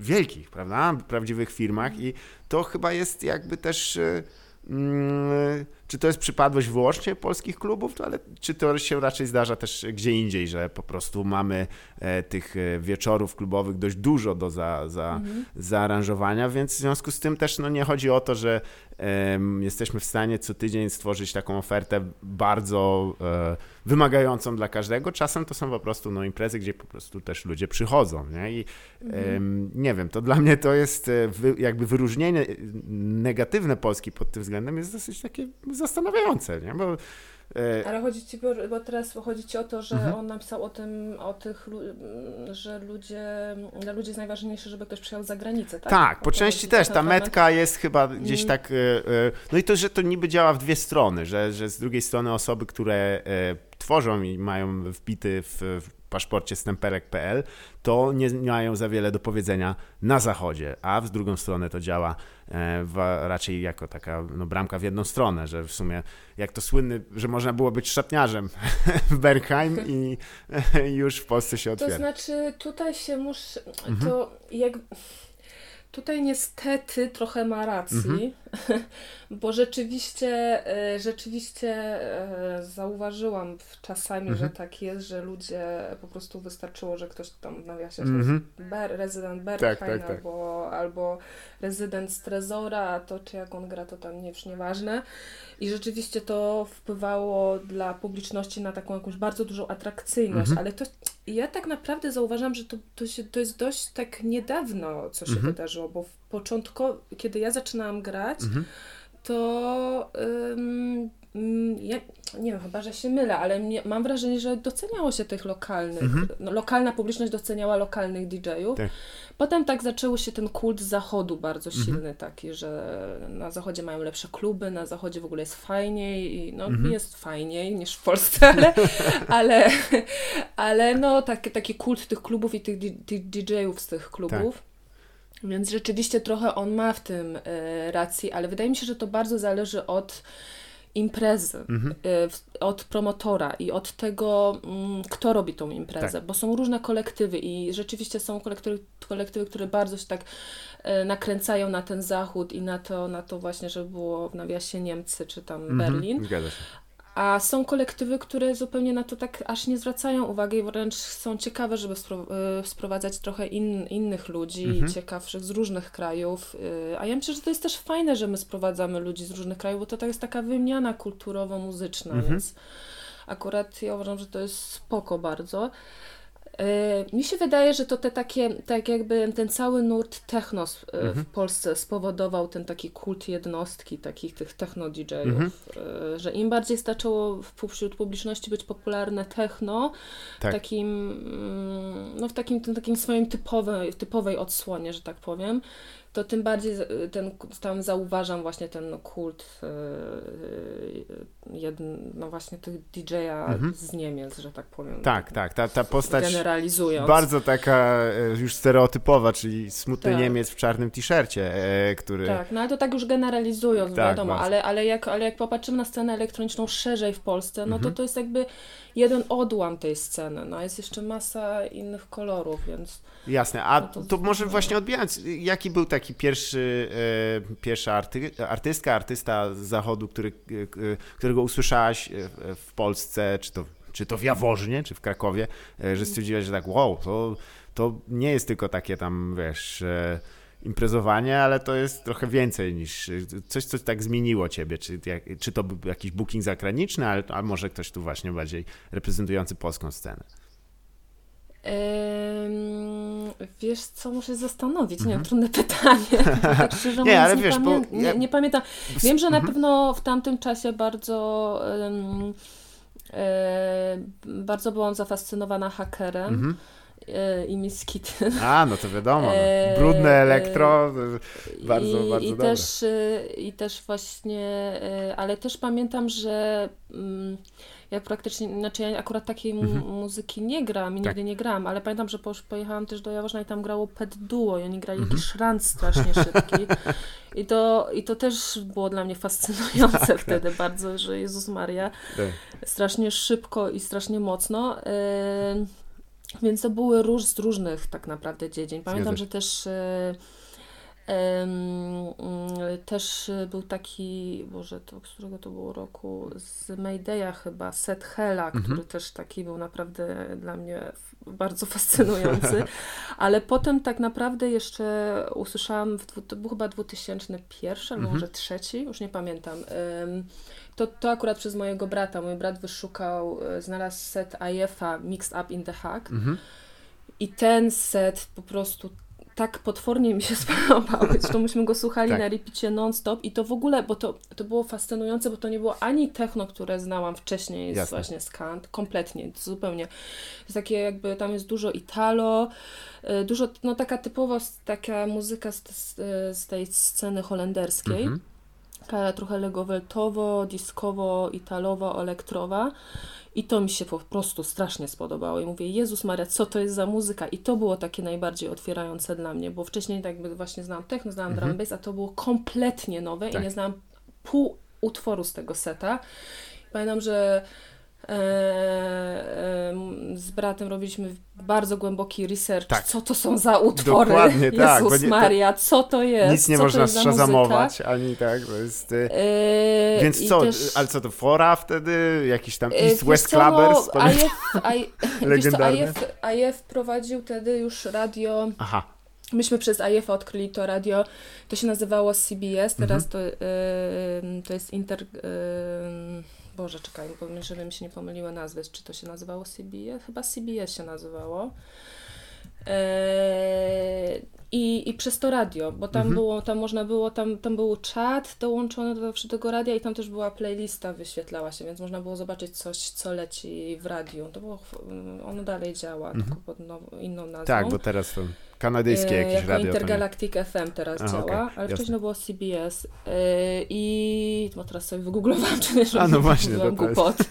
wielkich, prawda? Prawdziwych firmach i to chyba jest jakby też e, Mm, czy to jest przypadłość wyłącznie polskich klubów, ale czy to się raczej zdarza też gdzie indziej, że po prostu mamy e, tych e, wieczorów klubowych dość dużo do za, za, mhm. zaaranżowania, więc w związku z tym też no, nie chodzi o to, że jesteśmy w stanie co tydzień stworzyć taką ofertę bardzo e, wymagającą dla każdego. Czasem to są po prostu no, imprezy, gdzie po prostu też ludzie przychodzą. Nie? I mhm. nie wiem, to dla mnie to jest jakby wyróżnienie negatywne Polski pod tym względem jest dosyć takie zastanawiające, nie? Bo e, ale chodzi ci, bo, teraz chodzi ci o to, że mhm. on napisał o tym, o tych, że ludzie, dla ludzi jest najważniejsze, żeby ktoś przyjechał za granicę, tak? Tak, po części też. Ta metka jest chyba gdzieś mm. tak, e, e, no i to, że to niby działa w dwie strony, że, że z drugiej strony osoby, które tworzą i mają wpity w, w paszporcie stempelek.pl, to nie mają za wiele do powiedzenia na zachodzie, a w drugą stronę to działa e, w, raczej jako taka no, bramka w jedną stronę, że w sumie jak to słynny, że można było być szatniarzem w Bergheim i, już w Polsce się otwiera. To znaczy tutaj się muszę, mhm. to jak Tutaj niestety trochę ma racji, mhm. bo rzeczywiście, e, rzeczywiście e, zauważyłam czasami, mhm. że tak jest, że ludzie po prostu wystarczyło, że ktoś tam w nawiasie mhm. Ber, rezydent Berghain tak, tak, tak. Albo, albo rezydent z Trezora, to czy jak on gra, to tam nie, już nieważne. I rzeczywiście to wpływało dla publiczności na taką jakąś bardzo dużą atrakcyjność, mhm. ale to ja tak naprawdę zauważam, że to, to, się, to jest dość tak niedawno, co się mhm. wydarzyło, bo w początku, kiedy ja zaczynałam grać, mhm. to ja nie wiem, chyba, że się mylę, ale mnie, mam wrażenie, że doceniało się tych lokalnych, mhm. no, lokalna publiczność doceniała lokalnych DJ-ów. Tak. Potem tak zaczęło się ten kult zachodu bardzo mhm. silny taki, że na zachodzie mają lepsze kluby, na zachodzie w ogóle jest fajniej i no mhm. jest fajniej niż w Polsce, ale, ale, ale no taki, taki kult tych klubów i tych, tych DJ-ów z tych klubów. Tak. Więc rzeczywiście trochę on ma w tym y, racji, ale wydaje mi się, że to bardzo zależy od imprezy, mhm. y, od promotora i od tego, y, kto robi tą imprezę, tak. bo są różne kolektywy i rzeczywiście są kolektywy, kolektywy które bardzo się tak y, nakręcają na ten zachód i na to, na to właśnie, żeby było w nawiasie Niemcy czy tam mhm. Berlin. Zgadza się. A są kolektywy, które zupełnie na to tak aż nie zwracają uwagi i wręcz są ciekawe, żeby sprowadzać y, trochę in, innych ludzi, mhm. ciekawszych z różnych krajów. Y, a ja myślę, że to jest też fajne, że my sprowadzamy ludzi z różnych krajów, bo to, to jest taka wymiana kulturowo-muzyczna, mhm. więc akurat ja uważam, że to jest spoko bardzo. Y, mi się wydaje, że to te takie, tak jakby ten cały nurt techno mhm. w Polsce spowodował ten taki kult jednostki, takich tych techno DJ-ów, mhm. Y, że im bardziej zaczęło wśród publiczności być popularne techno, tak. takim, mm, no w takim, tym, takim swoim typowej, typowej odsłonie, że tak powiem, to tym bardziej ten, tam zauważam właśnie ten kult yy, jedn, no właśnie tych DJ-a mhm. z Niemiec, że tak powiem. Tak, tak, ta, ta postać generalizując. bardzo taka już stereotypowa, czyli smutny tak. Niemiec w czarnym t-shircie, e, który... Tak, no ale to tak już generalizując, tak, wiadomo, ale, ale, jak, ale jak popatrzymy na scenę elektroniczną szerzej w Polsce, no mhm. to to jest jakby jeden odłam tej sceny, no jest jeszcze masa innych kolorów, więc... Jasne, a no to, to, może właśnie odbierając, jaki był taki pierwszy, e, pierwsza arty, artystka, artysta z zachodu, który, e, którego usłyszałaś e, w Polsce, czy to, czy to w Jaworznie, czy w Krakowie, że stwierdziłaś, że tak wow, to, to nie jest tylko takie tam, wiesz... Imprezowanie, ale to jest trochę więcej niż coś, co tak zmieniło ciebie. Czy, jak, czy to był jakiś booking zagraniczny, ale, a może ktoś tu właśnie bardziej reprezentujący polską scenę. Wiesz co, muszę zastanowić, nie wiem, mhm. trudne pytanie. tak szczerze nie, ale nie, wiesz, pamię bo nie, nie, pamiętam. Wiem, że na mhm. pewno w tamtym czasie bardzo um, e, bardzo byłam zafascynowana hakerem. Mhm i Miss Kitty. A, no to wiadomo. No. E, Brudne elektro, bardzo, I, bardzo i dobre. Też, e, I też właśnie, e, ale też pamiętam, że mm, ja praktycznie, znaczy ja akurat takiej mhm. muzyki nie gram i tak. nigdy nie gram, ale pamiętam, że po, pojechałam też do Jaworzna i tam grało Pet Duo i oni grali mhm. jakiś szrant strasznie szybki i to, i to też było dla mnie fascynujące tak, wtedy tak. bardzo, że Jezus Maria tak. strasznie szybko i strasznie mocno. Yy, więc to były róż z różnych tak naprawdę dziedzin. Pamiętam, że też e, też był taki, Boże, to którego to było roku, z Maydaya chyba, Set Hela, mhm. który też taki był naprawdę dla mnie bardzo fascynujący, ale potem tak naprawdę jeszcze usłyszałam, w, to był chyba 2001, mhm. może trzeci, już nie pamiętam, to, to akurat przez mojego brata. Mój brat wyszukał, e, znalazł set IF-a Mixed Up in the Hack. Mhm. I ten set po prostu tak potwornie mi się spodobał. Zresztą myśmy go słuchali tak. na repicie non-stop i to w ogóle, bo to, to było fascynujące, bo to nie było ani techno, które znałam wcześniej z właśnie z Kant, kompletnie, zupełnie. Jest takie jakby, tam jest dużo italo, e, dużo, no taka typowa taka muzyka z, z, tej sceny holenderskiej. Mhm trochę legoweltowo, diskowo, italowo, elektrowa. I to mi się po prostu strasznie spodobało. I mówię, Jezus Maria, co to jest za muzyka? I to było takie najbardziej otwierające dla mnie, bo wcześniej tak jakby właśnie znałam techno, znałam mhm. drum bass, a to było kompletnie nowe tak. i nie znałam pół utworu z tego seta. Pamiętam, że E, e, bratem robiliśmy bardzo głęboki research, tak. co to są za utwory. Dokładnie, tak. Jezus Maria, co to jest? Nic nie co można szazamować, ani tak, to jest... E, Więc co, też, ale co to, Fora wtedy? Jakiś tam East West co, Clubbers? No, I, Legendarny? IF, IF prowadził wtedy już radio... Aha. Myśmy przez IF odkryli to radio, to się nazywało CBS, teraz mhm. to, y, to jest Inter... Y, Boże, czekaj, żebym się nie pomyliła nazwy, czy to się nazywało CBS? Chyba CBS się nazywało. Eee, I i przez to radio, bo tam było, tam można było, tam, tam był czat dołączony do tego radia i tam też była playlista wyświetlała się, więc można było zobaczyć coś, co leci w radiu. To było, ono dalej działa, tylko pod now, inną nazwą. Tak, bo teraz to kanadyjskie E, jakieś jako radio. nie- Intergalactic FM teraz A, działa, okej, ale jasne. wcześniej było CBS e, i bo teraz sobie wygooglowałam, czy nie A, no właśnie, to mówiłam to głupot.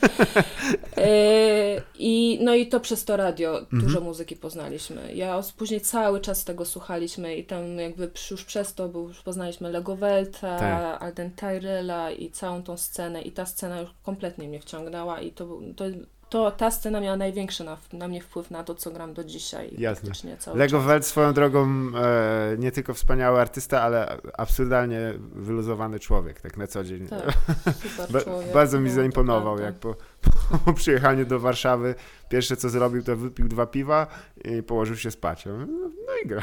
E, I no i to przez to radio Mhm. dużo muzyki poznaliśmy. Ja później cały czas tego słuchaliśmy i tam jakby już przez to był, już poznaliśmy Lego Welta, Tak. Alden Tyrella i całą tą scenę i ta scena już kompletnie mnie wciągnęła i to, to, to ta scena miała największy na, na mnie wpływ na to, co gram do dzisiaj. Jasne. Lego. Welt swoją drogą e, nie tylko wspaniały artysta, ale absurdalnie wyluzowany człowiek, tak na co dzień. Tak, super człowiek. bardzo mi no, zaimponował, jak po, po przyjechaniu do Warszawy pierwsze co zrobił, to wypił dwa piwa i położył się spać. No, no i gra.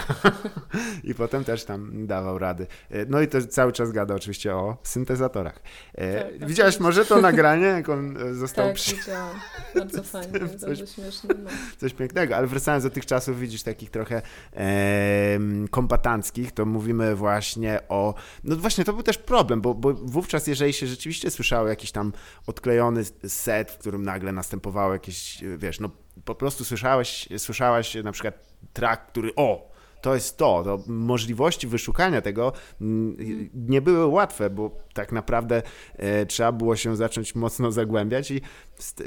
I potem też tam dawał rady. E, No i to cały czas gada oczywiście o syntezatorach. E, Tak, tak, Widziałaś tak. może to nagranie, jak on e, został Tak, przy... widziałam. Bardzo fajnie, bardzo śmieszne. No. coś pięknego, ale wracając do tych czasów, widzisz, takich trochę kombatanckich, to mówimy właśnie o, no właśnie to był też problem, bo, bo wówczas, jeżeli się rzeczywiście słyszało jakiś tam odklejony set, w którym nagle następowało jakieś, wiesz, no po prostu słyszałeś, słyszałaś na przykład track, który, o, to jest to, to możliwości wyszukania tego mm, nie były łatwe, bo tak naprawdę e, trzeba było się zacząć mocno zagłębiać i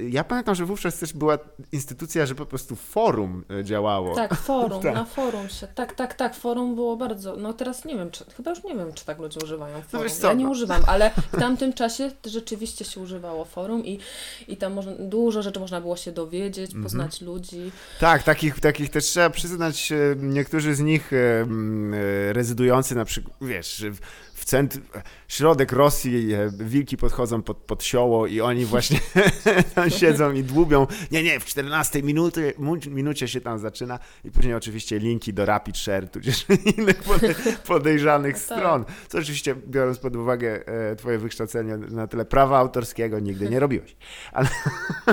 ja pamiętam, że wówczas też była instytucja, że po prostu forum e, działało. Tak, forum, Tak. na forum się. Tak, tak, tak, forum było bardzo. No teraz nie wiem, czy, chyba już nie wiem, czy tak ludzie używają forum. wiesz co, ja nie no. używam, ale w tamtym czasie rzeczywiście się używało forum i, i tam można, dużo rzeczy można było się dowiedzieć, Mhm. poznać ludzi. Tak, takich, takich też trzeba przyznać, e, niektórzy z nich e, rezydujący na przykład, wiesz, centr, środek Rosji, e, wilki podchodzą pod, pod sioło i oni właśnie tam siedzą i dłubią, nie, nie, w 14 minuty, minucie się tam zaczyna i później oczywiście linki do Rapid Share, tudzież innych pode, podejrzanych Tak. stron, co oczywiście biorąc pod uwagę e, twoje wykształcenie na tyle prawa autorskiego nigdy nie robiłeś, ale,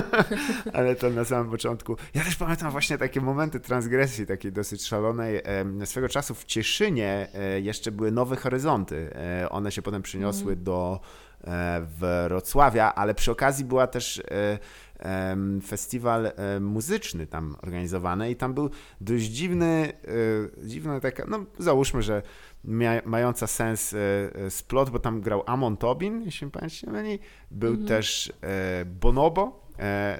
ale to na samym początku. Ja też pamiętam właśnie takie momenty transgresji takiej dosyć szalonej. Swego czasu w Cieszynie e, jeszcze były Nowe Horyzonty. E, One się potem przyniosły do e, Wrocławia, ale przy okazji była też e, festiwal muzyczny tam organizowany i tam był dość dziwny, dziwna taka, no załóżmy, że mająca sens splot, bo tam grał Amon Tobin, jeśli pamiętacie myli, był też e, Bonobo,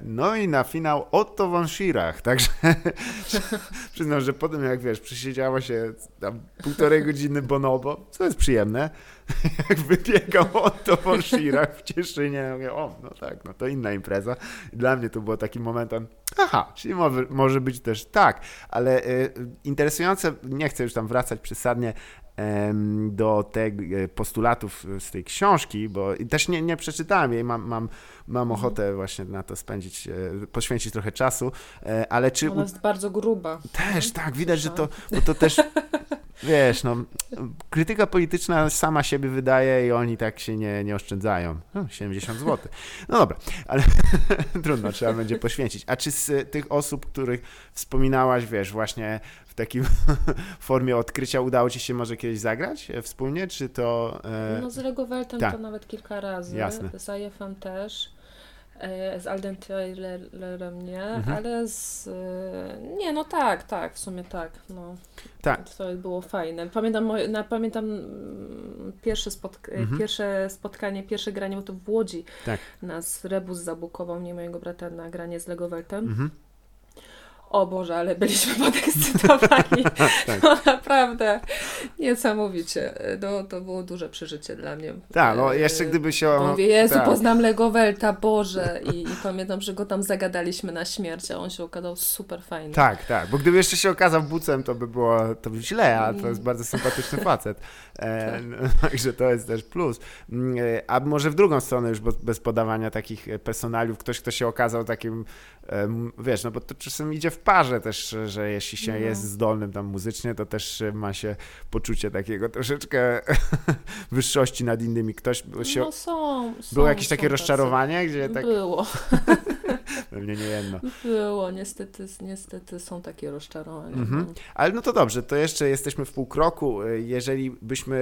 no i na finał Otto von Schirach, także przyznam, że potem jak wiesz, przysiedziało się tam półtorej godziny Bonobo, co jest przyjemne, jak wybiegał Otto von Schirach w Cieszynie, mówię, o, no tak, no to inna impreza. Dla mnie to było takim momentem, aha, czyli może, być też tak, ale e, interesujące, nie chcę już tam wracać przesadnie, do tych e, postulatów z tej książki, bo też nie, nie przeczytałem jej, mam, mam, mam ochotę właśnie na to spędzić, e, poświęcić trochę czasu, e, ale czy... Ona jest bardzo gruba. Też, tak, widać, że to, bo to też, wiesz, no, krytyka polityczna sama siebie wydaje i oni tak się nie, nie oszczędzają. No, 70 zł. No dobra, ale trudno, trzeba będzie poświęcić. A czy z tych osób, których wspominałaś, wiesz, właśnie w takiej formie odkrycia udało ci się może kiedyś zagrać wspólnie, czy to... E, No z Lego Weltem tak. to nawet kilka razy. Jasne. Z IFM też. E, Z Alden Taylorem nie, Mhm. ale z... e, Nie, no tak, tak, w sumie tak. No. Tak. To było fajne. Pamiętam, na, pamiętam mm, pierwsze, spotk- Mhm. pierwsze spotkanie, pierwsze granie, bo to w Łodzi Tak. nas Rebus zabukował, mnie mojego brata na granie z Lego Weltem. Mhm. O Boże, ale byliśmy podekscytowani. Tak. No naprawdę niesamowicie. No, to było duże przeżycie dla mnie. Tak, no E, jeszcze gdyby się... Bo mówię, Jezu, tak. poznam Lego Welta, Boże. I, I pamiętam, że go tam zagadaliśmy na śmierć, a on się okazał super fajny. Tak, tak, bo gdyby jeszcze się okazał bucem, to by było to by źle, a to jest bardzo sympatyczny facet. E, Tak. no, Także to jest też plus. Mm, e, A może w drugą stronę już bez, podawania takich e, personaliów, ktoś, kto się okazał takim, wiesz, no bo to czasem idzie w parze też, że jeśli się No. jest zdolnym tam muzycznie, to też ma się poczucie takiego troszeczkę wyższości nad innymi. Ktoś się... No są, są Było jakieś są takie tacy. rozczarowanie, gdzie tak... Było. Pewnie nie jedno. Było, niestety, niestety są takie rozczarowania. Mhm. no. Ale no to dobrze, to jeszcze jesteśmy w pół kroku. Jeżeli byśmy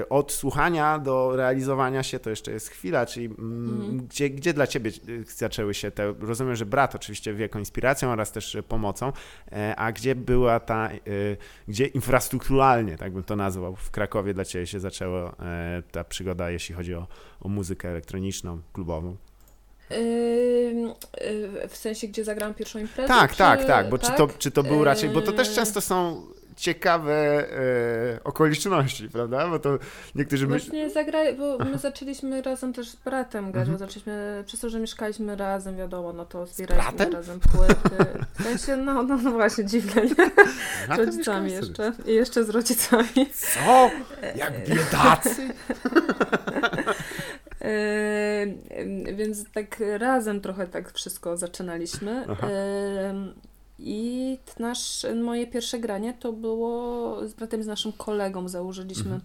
y, od słuchania do realizowania się, to jeszcze jest chwila, czyli mm, Mhm. gdzie, gdzie dla ciebie y, zaczęły się te, rozumiem, że brat oczywiście wielką inspiracją oraz też pomocą, e, a gdzie była ta, y, gdzie infrastrukturalnie, tak bym to nazwał, w Krakowie dla ciebie się zaczęła e, ta przygoda, jeśli chodzi o, o muzykę elektroniczną, klubową? Y, w sensie, gdzie zagrałam pierwszą imprezę? Tak, czy- tak, tak, bo Czy, to, czy to był raczej, bo to też Yy, często są ciekawe e, okoliczności, prawda? Bo to niektórzy myślą... Właśnie zagrali, bo my zaczęliśmy razem też z bratem grać, Mhm. bo zaczęliśmy, przez to, że mieszkaliśmy razem, wiadomo, no to zbieraliśmy razem płyty. W sensie, no, no, no właśnie, dziwne, nie? Z rodzicami jeszcze. I jeszcze z rodzicami. Co? Jak biedacy? Yy, więc tak razem trochę tak wszystko zaczynaliśmy. Yy, I nasz, moje pierwsze granie to było z bratem, z naszym kolegą założyliśmy Mhm.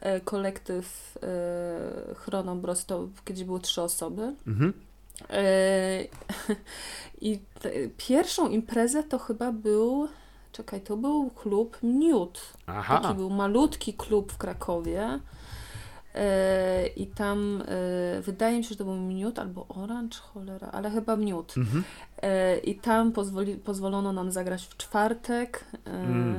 e, kolektyw e, Chronobros, to kiedyś było trzy osoby. Mhm. E, I te, pierwszą imprezę to chyba był, czekaj, to był klub. Taki Aha. był malutki klub w Krakowie. E, I tam wydaje mi się, że to był Miód albo Orange, cholera, ale chyba Miód. Mhm. E, I tam pozwoli, pozwolono nam zagrać w czwartek. Mm.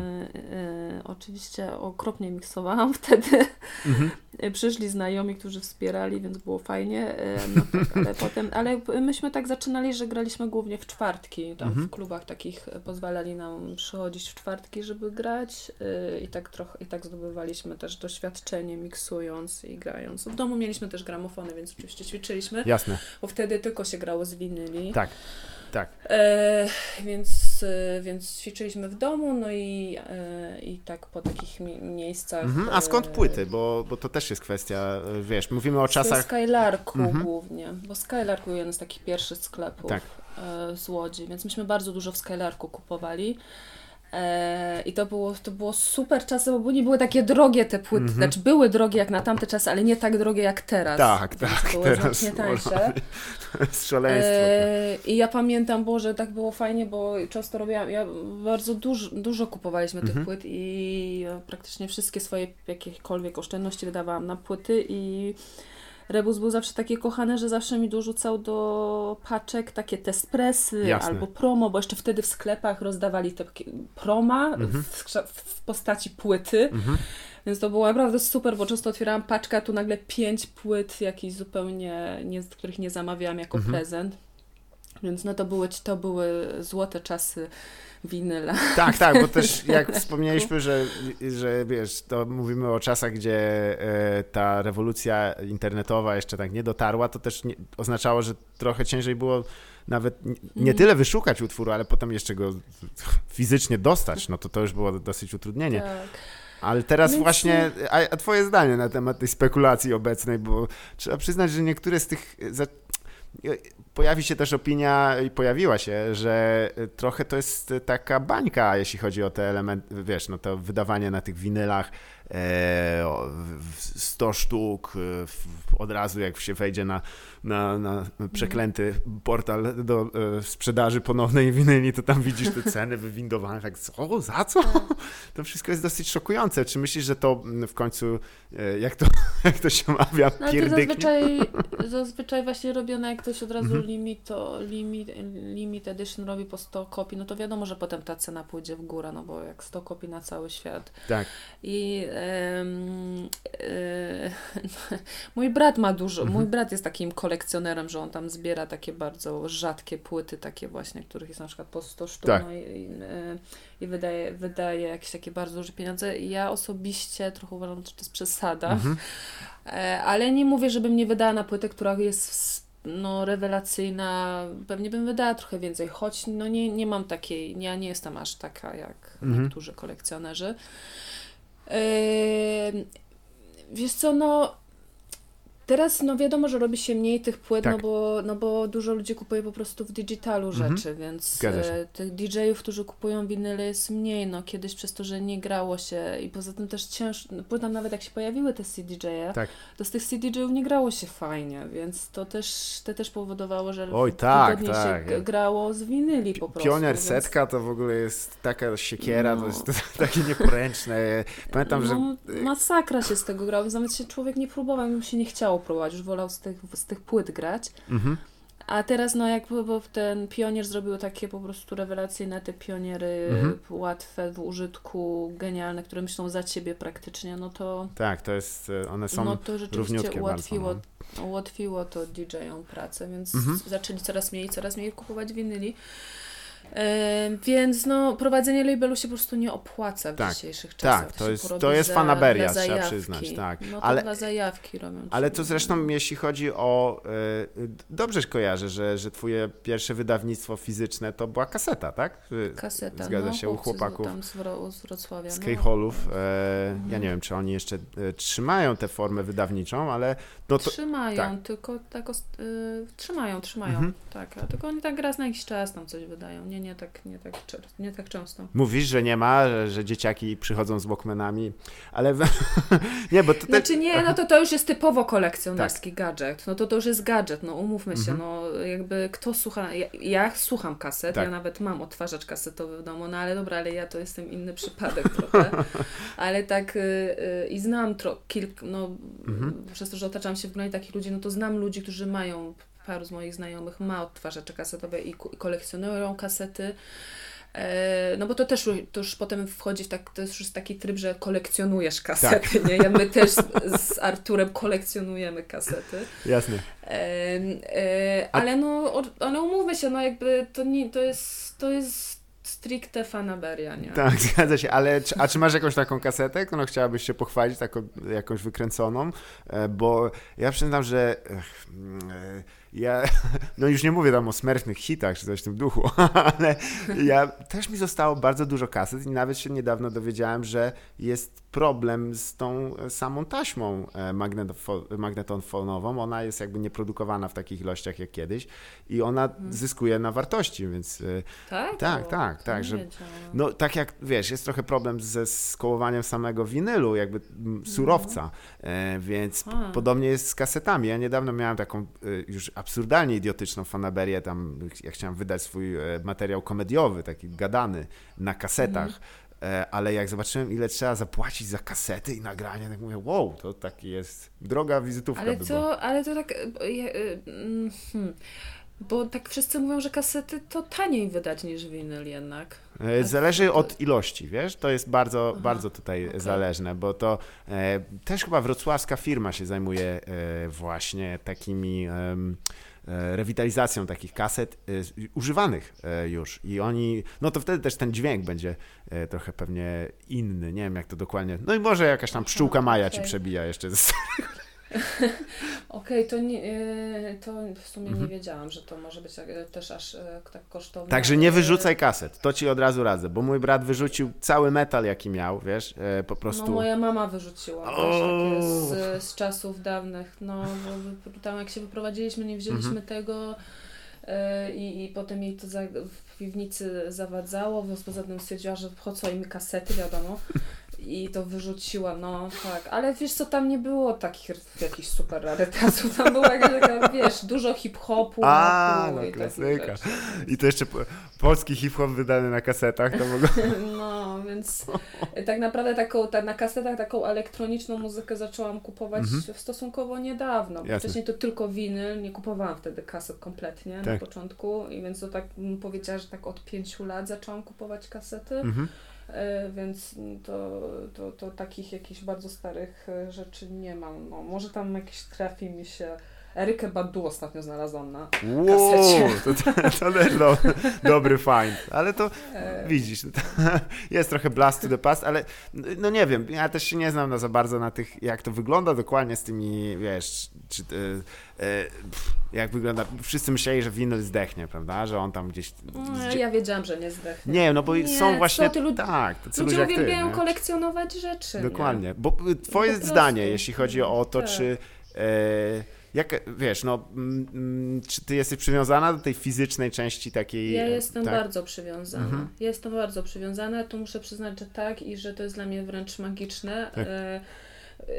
e, oczywiście okropnie miksowałam wtedy. Mhm. E, Przyszli znajomi, którzy wspierali, więc było fajnie. E, No tak, ale potem, ale myśmy tak zaczynali, że graliśmy głównie w czwartki. Tam Mhm. w klubach takich pozwalali nam przychodzić w czwartki, żeby grać. I tak trochę, i tak zdobywaliśmy też doświadczenie miksując i grając. W domu mieliśmy też gramofony, więc oczywiście ćwiczyliśmy, Jasne. bo wtedy tylko się grało z winyli. Tak. Tak. E, więc, e, więc ćwiczyliśmy w domu, no i, e, i tak po takich mi- miejscach. Mhm. A skąd e, płyty? Bo, bo to też jest kwestia, e, wiesz, mówimy o Z czasach... Skylarku Mhm. głównie, bo Skylark był jeden z takich pierwszych sklepów Tak. z Łodzi, więc myśmy bardzo dużo w Skylarku kupowali. E, I to było, to było super czasy, bo nie były takie drogie te płyty. Mhm. Znaczy były drogie jak na tamte czasy, ale nie tak drogie jak teraz. Tak, tak, Były teraz znacznie tańsze. To jest szaleństwo. E, I ja pamiętam, Boże, tak było fajnie, bo często robiłam, ja bardzo dużo, dużo kupowaliśmy Mhm. tych płyt i praktycznie wszystkie swoje jakiekolwiek oszczędności wydawałam na płyty i Rebus był zawsze taki kochany, że zawsze mi dorzucał do paczek takie Tespresy Jasne. albo promo, bo jeszcze wtedy w sklepach rozdawali te takie proma Mhm. w, w postaci płyty. Mhm. Więc to było naprawdę super, bo często otwierałam paczkę, a tu nagle pięć płyt jakichś zupełnie, nie, których nie zamawiałam jako Mhm. prezent. Więc no to były, to były złote czasy winyla. Tak, tak, bo też jak wspomnieliśmy, że, że wiesz, to mówimy o czasach, gdzie e, ta rewolucja internetowa jeszcze tak nie dotarła, to też nie, oznaczało, że trochę ciężej było nawet nie Mhm. tyle wyszukać utworu, ale potem jeszcze go fizycznie dostać, no to to już było dosyć utrudnienie. Tak. Ale teraz Więc- właśnie, a, a twoje zdanie na temat tej spekulacji obecnej, bo trzeba przyznać, że niektóre z tych... Pojawi się też opinia, i pojawiła się, że trochę to jest taka bańka, jeśli chodzi o te elementy, wiesz, no to wydawanie na tych winylach e, o, w- w 100 sztuk, e, w, od razu jak się wejdzie na, na, na przeklęty portal do e, sprzedaży ponownej winyli, to tam widzisz te ceny wywindowane, tak co, za co? To wszystko jest dosyć szokujące. Czy myślisz, że to mm, w końcu, e, jak to, jak to się mawia, No pierdyknie? zazwyczaj, zazwyczaj właśnie robione, jak ktoś od razu Mhm. limit, to limit, limit edition robi po 100 kopii, no to wiadomo, że potem ta cena pójdzie w górę, no bo jak 100 kopii na cały świat. Tak. I e, mój brat ma dużo, Mhm. mój brat jest takim kolekcjonerem, że on tam zbiera takie bardzo rzadkie płyty, takie właśnie, których jest na przykład po 100 sztuk, Tak. no i, i, e, i wydaje, wydaje jakieś takie bardzo duże pieniądze. Ja osobiście trochę uważam, że to jest przesada, Mhm. E, ale nie mówię, żebym nie wydała na płytę, która jest no, rewelacyjna. Pewnie bym wydała trochę więcej, choć no, nie, nie mam takiej, ja nie jestem aż taka jak Mhm. niektórzy kolekcjonerzy. E, wiesz co, no Teraz no wiadomo, że robi się mniej tych płyt, Tak. no, bo, no bo dużo ludzi kupuje po prostu w digitalu Mhm. rzeczy, więc e, tych DJ-ów, którzy kupują winyle jest mniej, no kiedyś przez to, że nie grało się i poza tym też ciężko, no, płytam nawet jak się pojawiły te CDJ-e, Tak. to z tych CDJ-ów nie grało się fajnie, więc to też, to też powodowało, że Oj, tak, tak. się grało z winyli po prostu. Pionier więc- setka to w ogóle jest taka siekiera, to No. jest takie nieporęczne. Pamiętam, że No, masakra się z tego grał, więc nawet się człowiek nie próbował, mu się nie chciało próbować, już wolał z tych, z tych płyt grać. mhm. A teraz, no jakby bo ten pionier zrobił takie po prostu rewelacyjne te pioniery, Mhm. łatwe w użytku, genialne, które myślą za ciebie praktycznie, no to, tak, to jest, e, one są no to rzeczywiście ułatwiło, bardzo. no. ułatwiło to DJ-om pracę, więc Mhm. zaczęli coraz mniej, coraz mniej kupować winyli. E, więc no, prowadzenie labelu się po prostu nie opłaca w Tak, dzisiejszych czasach. tak, to jest- to jest za- fanaberia, trzeba przyznać, tak. No Ale- dla zajawki robią. Ale to zresztą, jeśli chodzi o. E, dobrze kojarzę, że, że twoje pierwsze wydawnictwo fizyczne to była kaseta, tak? Kaseta, Zgadza no, się, u chłopaków Tam z, Wro- z Wrocławia. Z no. E, ja nie wiem, czy oni jeszcze e, trzymają tę formę wydawniczą, ale no to. Trzymają, tak. tylko tak os- y, trzymają, trzymają, Mhm. tak, a tylko oni tak raz na jakiś czas tam coś wydają, nie, nie tak, nie tak, nie tak często. Mówisz, że nie ma, że, że dzieciaki przychodzą z Walkmanami, ale. nie, bo to. te- Znaczy nie, no to to już jest typowo kolekcjonerski gadżet, no to to już jest gadżet, no umówmy się, Mhm. no jakby kto słucha, ja, ja słucham kaset, Tak. ja nawet mam odtwarzacz kasetowy w domu, no ale dobra, ale ja to jestem inny przypadek trochę, ale tak y, y, i znam tro, kilk, no Mhm. przez to, że otaczam się w gronie takich ludzi, no to znam ludzi, którzy mają, paru z moich znajomych ma odtwarzacze kasetowe i, kolekcjonują kasety. E, No bo to też to już potem wchodzi w tak, to jest już taki tryb, że kolekcjonujesz kasety, Tak. nie? Ja my też z, Arturem kolekcjonujemy kasety. Jasne. E, e, ale no, ale umówmy się, no jakby to nie, to jest, to jest stricte fanaberia, nie? Tak, zgadza się, ale czy, a czy masz jakąś taką kasetę, którą chciałabyś się pochwalić, taką jakąś wykręconą? E, Bo ja przyznam, że ech, mm, e, ja, no już nie mówię tam o smerfnych hitach czy coś w tym duchu, ale ja też mi zostało bardzo dużo kaset i nawet się niedawno dowiedziałem, że jest problem z tą e, samą taśmą e, magnetofo- magnetofonową. Ona jest jakby nieprodukowana w takich ilościach jak kiedyś i ona zyskuje na wartości, więc e, Tak? Tak, O, tak, tak, że- no tak jak wiesz, jest trochę problem ze skołowaniem samego winylu, jakby surowca, e, więc A. podobnie jest z kasetami. Ja niedawno miałem taką już absurdalnie idiotyczną fanaberię, tam ja chciałem wydać swój e, materiał komediowy, taki gadany na kasetach. E, Ale jak zobaczyłem, ile trzeba zapłacić za kasety i nagranie, tak mówię, wow, to taki jest droga wizytówka Ale by to, ale to tak. e, mm, hmm. Bo tak wszyscy mówią, że kasety to taniej wydać niż winyl jednak. E, Zależy od ilości, wiesz? To jest bardzo, Aha, bardzo tutaj okej. zależne, bo to e, też chyba wrocławska firma się zajmuje e, właśnie takimi e, rewitalizacją takich kaset e, używanych e, już i oni, no to wtedy też ten dźwięk będzie trochę pewnie inny, nie wiem jak to dokładnie, no i może jakaś tam pszczółka Maja ci okej. przebija jeszcze z Okej, to, nie, e, to w sumie Mhm. nie wiedziałam, że to może być e, też aż e, tak kosztowne. Także nie wyrzucaj kaset, to ci od razu radzę, bo mój brat wyrzucił cały metal jaki miał, wiesz, po prostu... No moja mama wyrzuciła też z, z czasów dawnych. No, bo tam jak się wyprowadziliśmy, nie wzięliśmy Mhm. tego i, i potem jej to za, w piwnicy zawadzało, więc poza tym stwierdziła, że po co im kasety, wiadomo. I to wyrzuciła, no tak. Ale wiesz co, tam nie było takich jakichś super rarytasów. Tam była jakaś taka, wiesz, dużo hip-hopu. A, no i klasyka. I to jeszcze po, polski hip-hop wydany na kasetach, to ogóle... No, więc tak naprawdę taką, ta, na kasetach taką elektroniczną muzykę zaczęłam kupować Mhm. stosunkowo niedawno. Bo wcześniej to tylko winyl, nie kupowałam wtedy kaset kompletnie na Tak. początku i więc to tak bym powiedziała, że tak od pięciu lat zaczęłam kupować kasety, Mhm. E, więc to, to, to takich jakichś bardzo starych e, rzeczy nie mam. No, może tam jakieś trafi mi się... Erykę Badu ostatnio znalazłam na Wow, kasecie. to, to, to też do, dobry find, ale to e, widzisz, to, jest trochę blast to the past, ale no nie wiem, ja też się nie znam na za bardzo na tych, jak to wygląda dokładnie z tymi, wiesz, czy, e, e, jak wygląda, wszyscy myśleli, że winyl zdechnie, prawda, że on tam gdzieś... no, ja wiedziałam, że nie zdechnę. Nie, no bo Nie, są właśnie, ty, lud- tak, tacy Ludzie ludzie ty, uwielbiają nie? kolekcjonować rzeczy. nie? Dokładnie, bo y, twoje Po prostu. zdanie, jeśli chodzi o to, Tak. czy jak, wiesz, no, mm, mm, czy ty jesteś przywiązana do tej fizycznej części takiej? Ja jestem tak? bardzo przywiązana. Mhm. Jestem bardzo przywiązana, to muszę przyznać, że tak i że to jest dla mnie wręcz magiczne. Tak. E,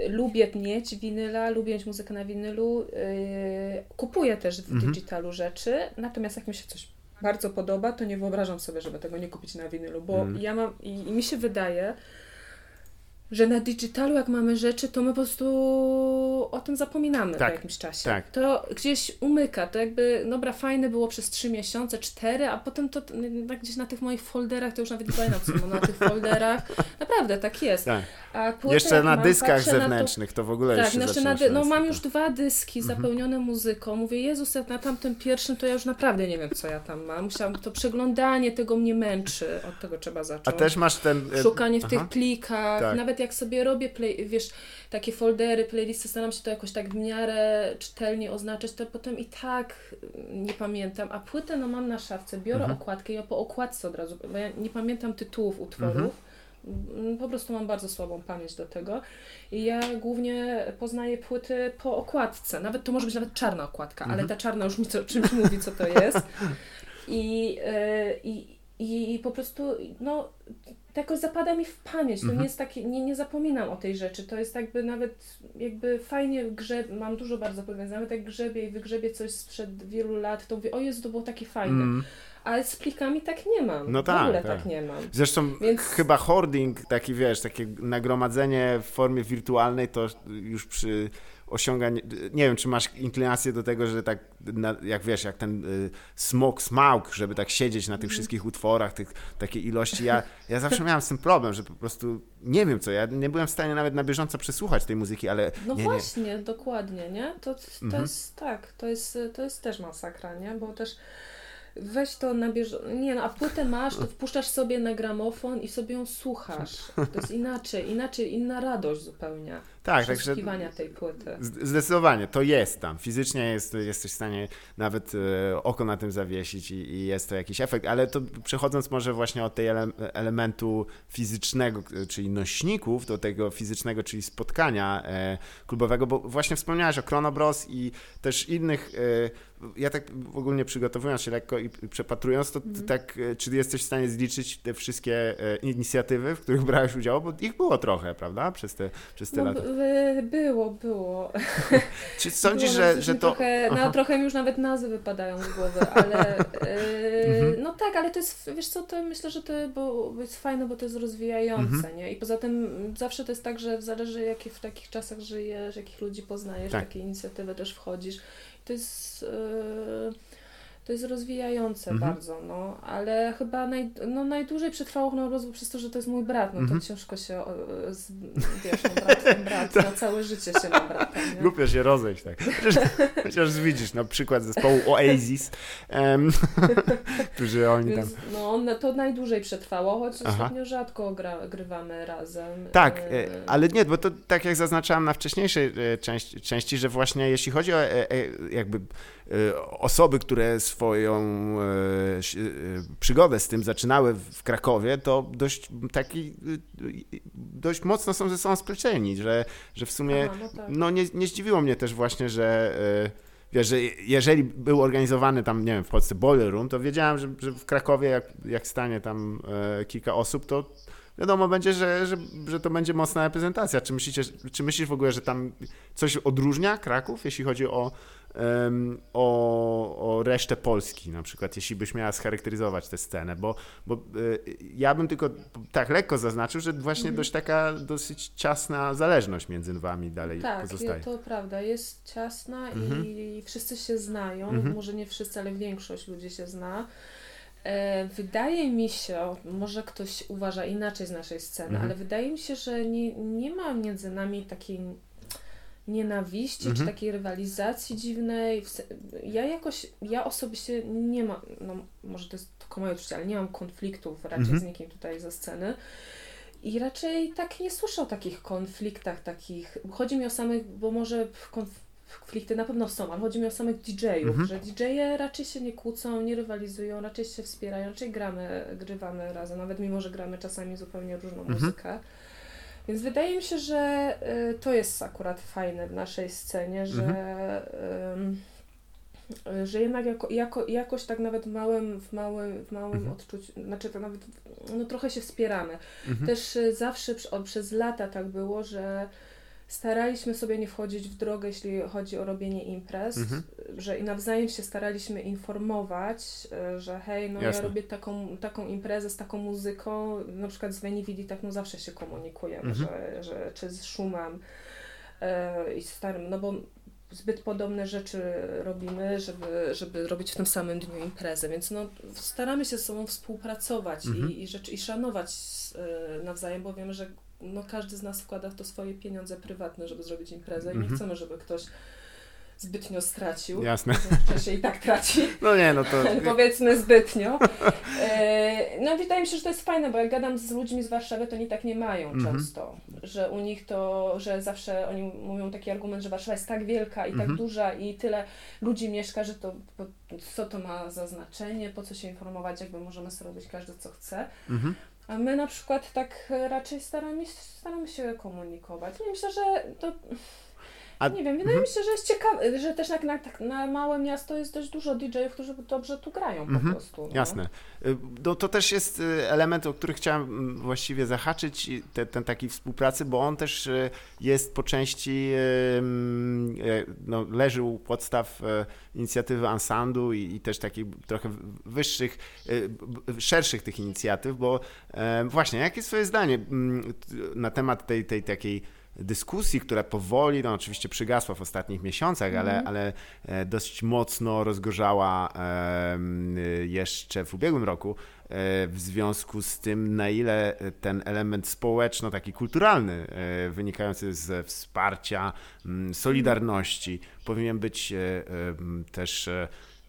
lubię mieć winyla, lubię mieć muzykę na winylu. E, kupuję też w mhm. digitalu rzeczy, natomiast jak mi się coś bardzo podoba, to nie wyobrażam sobie, żeby tego nie kupić na winylu, bo mhm. ja mam i, i mi się wydaje, że na digitalu, jak mamy rzeczy, to my po prostu o tym zapominamy tak, po jakimś czasie. Tak. To gdzieś umyka, to jakby, dobra, fajne było przez trzy miesiące, cztery, a potem to tak gdzieś na tych moich folderach, to już nawet nie pamiętam, co na tych folderach. Naprawdę, tak jest. Tak. A Jeszcze na mam, dyskach zewnętrznych, to, to, w ogóle tak, jeszcze znaczy na dy- No mam już dwa dyski mhm. zapełnione muzyką. Mówię, Jezus, na tamtym pierwszym, to ja już naprawdę nie wiem, co ja tam mam. Musiałam, to przeglądanie tego mnie męczy, od tego trzeba zacząć. A też masz ten... E, Szukanie w Aha. tych plikach, tak. Nawet jak sobie robię, play, wiesz, takie foldery, playlisty, staram się to jakoś tak w miarę czytelnie oznaczać, to potem i tak nie pamiętam. A płytę no mam na szafce, biorę mhm. okładkę i ja po okładce od razu, bo ja nie pamiętam tytułów utworów. Mhm. Mm, po prostu mam bardzo słabą pamięć do tego. I ja głównie poznaję płyty po okładce. Nawet to może być nawet czarna okładka, mhm. ale ta czarna już mi co, czymś mówi, co to jest. I, yy, i, i po prostu, no, jakoś zapada mi w pamięć. To mhm. nie jest takie, nie, nie zapominam o tej rzeczy. To jest jakby nawet, jakby fajnie grze, mam dużo bardzo powiązanych, nawet jak grzebie i wygrzebie coś sprzed wielu lat, to mówię, o Jezu, to było takie fajne. Mm ale z plikami tak nie mam. No tak. W ogóle tak, tak nie mam. Zresztą Więc... chyba hoarding, taki wiesz, takie nagromadzenie w formie wirtualnej to już przy osiąganiu, nie wiem, czy masz inklinację do tego, że tak, jak wiesz, jak ten y, smok, smaug, żeby tak siedzieć na tych mhm. wszystkich utworach, tych, takiej ilości. Ja, ja zawsze miałam z tym problem, że po prostu nie wiem co, ja nie byłem w stanie nawet na bieżąco przesłuchać tej muzyki, ale... No nie, właśnie, nie. dokładnie, nie? To, to mhm. jest tak, to jest, to jest też masakra, nie? Bo też weź to na bieżąco. Nie no, a płytę masz, to wpuszczasz sobie na gramofon i sobie ją słuchasz. To jest inaczej, inaczej, inna radość zupełnie. Tak, także tej płyty. Zdecydowanie, to jest tam. Fizycznie jest, jesteś w stanie nawet e, oko na tym zawiesić i, i, jest to jakiś efekt, ale to przechodząc może właśnie od tej ele elementu fizycznego, czyli nośników, do tego fizycznego, czyli spotkania e, klubowego, bo właśnie wspomniałeś o Chrono Bros i też innych e, ja tak ogólnie przygotowując się lekko i przepatrując, to mm. tak, e, czy jesteś w stanie zliczyć te wszystkie e, inicjatywy, w których brałeś udział? Bo ich było trochę, prawda? Przez te, przez te no, lata. Było, było. Czy sądzisz, było że, że to... Trochę, no, trochę mi już nawet nazwy wypadają z głowy, ale yy, no tak, ale to jest, wiesz co, to myślę, że to bo jest fajne, bo to jest rozwijające, mhm. nie? I poza tym zawsze to jest tak, że zależy jakie w takich czasach żyjesz, jakich ludzi poznajesz, tak. takie inicjatywy też wchodzisz. To jest... Yy, to jest rozwijające mhm. bardzo, no, ale chyba naj, no, najdłużej przetrwało rozwój przez to, że to jest mój brat, no mhm. to ciężko się, z, wiesz, no, brat, brat, na całe życie się ma brata, nie? Głupio się rozejść, tak. Chociaż, widzisz, na przykład zespołu Oasis, um, którzy oni Więc, tam... No, to najdłużej przetrwało, choć Aha. ostatnio rzadko gra, grywamy razem. Tak, e, e, ale nie, bo to tak jak zaznaczałem na wcześniejszej e, części, części że właśnie jeśli chodzi o jakby osoby, które swoją e, e, przygodę z tym zaczynały w Krakowie, to dość taki, e, dość mocno są ze sobą splecieni, że, że w sumie Aha, no, tak. no nie, nie zdziwiło mnie też właśnie, że wiesz, że jeżeli był organizowany tam, nie wiem, w Polsce Boiler Room, to wiedziałem, że, że w Krakowie jak, jak stanie tam kilka osób, to wiadomo będzie, że, że, że to będzie mocna reprezentacja. Czy myślicie, czy myślisz w ogóle, że tam coś odróżnia Kraków, jeśli chodzi o o, o resztę Polski, na przykład, jeśli byś miała scharakteryzować tę scenę, bo, bo e, ja bym tylko tak lekko zaznaczył, że właśnie mhm. dość taka dosyć ciasna zależność między wami dalej tak, pozostaje. Tak, to prawda, jest ciasna mhm. i wszyscy się znają, mhm. może nie wszyscy, ale większość ludzi się zna. E, wydaje mi się, może ktoś uważa inaczej z naszej sceny, mhm. ale wydaje mi się, że nie, nie ma między nami takiej nienawiści, mhm. czy takiej rywalizacji dziwnej. Ja jakoś, ja osobiście nie mam, no może to jest tylko moje odczucie, ale nie mam konfliktów raczej mhm. z nikim tutaj ze sceny. I raczej tak nie słyszę o takich konfliktach takich. Chodzi mi o samych, bo może konflikty na pewno są, ale chodzi mi o samych DJ-ów, mhm. że DJ-e raczej się nie kłócą, nie rywalizują, raczej się wspierają, raczej gramy, grywamy razem, nawet mimo, że gramy czasami zupełnie różną mhm. muzykę. Więc wydaje mi się, że y, to jest akurat fajne w naszej scenie, że, mhm. y, że jednak jako, jako, jakoś tak nawet w małym, w małym, w małym mhm. odczuciu, znaczy to nawet no, trochę się wspieramy. Mhm. Też y, zawsze przez lata tak było, że staraliśmy sobie nie wchodzić w drogę, jeśli chodzi o robienie imprez, mhm. że i nawzajem się staraliśmy informować, e, że hej, no Jasne. ja robię taką, taką imprezę z taką muzyką, na przykład z Venividi tak no zawsze się komunikujemy, mhm. że, że czy z szumem e, i starym, no bo zbyt podobne rzeczy robimy, żeby, żeby robić w tym samym dniu imprezę, więc no, staramy się z sobą współpracować mhm. i, i, rzeczy, i szanować e, nawzajem, bo wiemy, że no każdy z nas wkłada w to swoje pieniądze prywatne, żeby zrobić imprezę i nie mhm. chcemy, żeby ktoś zbytnio stracił. Jasne. Wcześniej i tak traci. No nie, no to... Powiedzmy zbytnio. E, no wydaje mi się, że to jest fajne, bo jak gadam z ludźmi z Warszawy, to oni tak nie mają mhm. często. Że u nich to, że zawsze oni mówią taki argument, że Warszawa jest tak wielka i tak mhm. duża i tyle ludzi mieszka, że to co to ma za znaczenie, po co się informować, jakby możemy sobie robić każdy co chce. A my na przykład tak raczej staramy, staramy się komunikować. Myślę, że to a, nie wiem, wydaje -hmm. mi się, że jest ciekawe, że też na, na, na małe miasto jest dość dużo DJ-ów, którzy dobrze tu grają po -hmm. prostu. No. Jasne. No, to też jest y, element, o który chciałem mm, właściwie zahaczyć, te, ten taki współpracy, bo on też y, jest po części, mm, no, leży u podstaw inicjatywy Ansandu i, i też takich trochę wyższych, szerszych tych inicjatyw, bo właśnie, jakie jest Twoje zdanie mm, na temat tej, tej takiej dyskusji, która powoli, no oczywiście przygasła w ostatnich miesiącach, mm. ale, mhm. ale e, dość mocno rozgorzała jeszcze w ubiegłym roku e, w związku z tym, na ile ten element społeczno, taki kulturalny, e, wynikający z wsparcia, solidarności, powinien być też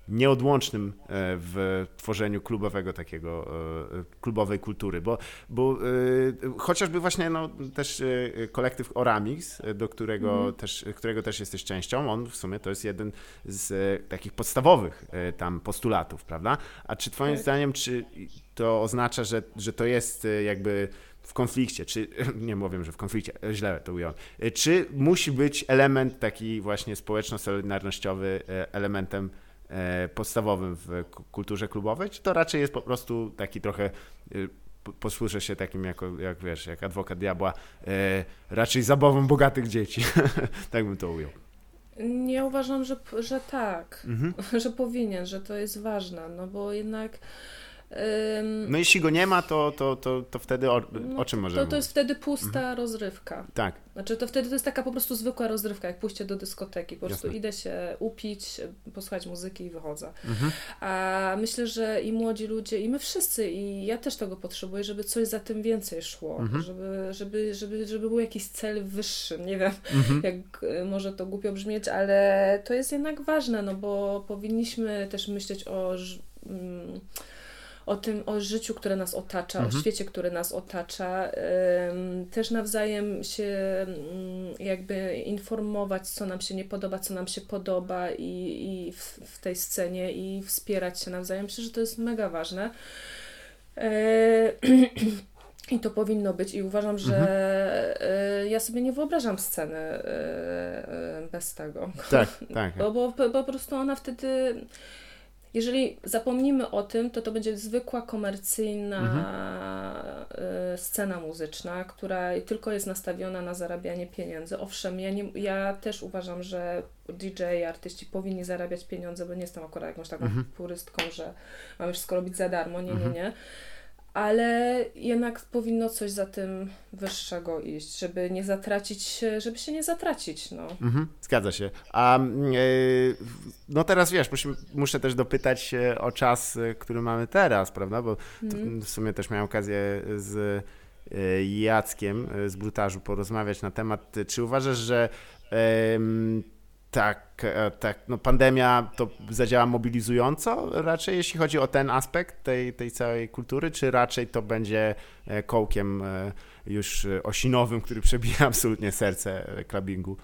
nieodłącznym e, w tworzeniu klubowego takiego, e, klubowej kultury, bo, bo e, chociażby właśnie no, też kolektyw Oramix, do którego, mhm. też, którego też jesteś częścią, on w sumie to jest jeden z takich podstawowych tam postulatów, prawda? A czy twoim tak. zdaniem, czy to oznacza, że, że to jest jakby w konflikcie, czy nie mówię, że w konflikcie, źle to ująłem, czy musi być element taki właśnie społeczno-solidarnościowy elementem podstawowym w kulturze klubowej, czy to raczej jest po prostu taki trochę e, posłyszę się takim jako, jak wiesz, jak adwokat diabła, e, raczej zabawą bogatych dzieci. tak bym to ujął. Nie uważam, że, że tak, mhm. że powinien, że to jest ważne, no bo jednak no jeśli go nie ma, to, to, to, to wtedy o, no, o czym możemy to, to jest wtedy pusta mhm. rozrywka. Tak. Znaczy to wtedy to jest taka po prostu zwykła rozrywka, jak pójście do dyskoteki. Po prostu Jasne. idę się upić, posłuchać muzyki i wychodzę. Mhm. A myślę, że i młodzi ludzie, i my wszyscy, i ja też tego potrzebuję, żeby coś za tym więcej szło. Mhm. Żeby, żeby, żeby, żeby był jakiś cel wyższy. Nie wiem, mhm. jak y, może to głupio brzmieć, ale to jest jednak ważne, no bo powinniśmy też myśleć o... Mm, o tym, o życiu, które nas otacza, mhm. o świecie, który nas otacza, też nawzajem się mm, jakby informować, co nam się nie podoba, co nam się podoba i, i w, w tej scenie i wspierać się nawzajem. Myślę, że to jest mega ważne. E, I to powinno być i uważam, że mhm. E, ja sobie nie wyobrażam sceny e, bez tego. Tak, tak. Bo, bo, bo po prostu ona wtedy jeżeli zapomnimy o tym, to to będzie zwykła komercyjna mhm. Y, scena muzyczna, która tylko jest nastawiona na zarabianie pieniędzy. Owszem, ja, nie, ja też uważam, że DJ, artyści powinni zarabiać pieniądze, bo nie jestem akurat jakąś taką mhm. purystką, że mamy wszystko robić za darmo. Nie, nie, mhm. nie ale jednak powinno coś za tym wyższego iść, żeby nie zatracić, żeby się nie zatracić, no. Mhm, zgadza się. A yy, no teraz wiesz, muszę, muszę też dopytać o czas, e, który mamy teraz, prawda, bo mhm. w sumie też miałem okazję z e, Jackiem z Brutażu porozmawiać na temat, czy uważasz, że yy, tak, e, tak. No pandemia to zadziała mobilizująco raczej, jeśli chodzi o ten aspekt tej, tej całej kultury, czy raczej to będzie e, kołkiem e, już osinowym, który przebija absolutnie serce clubbingu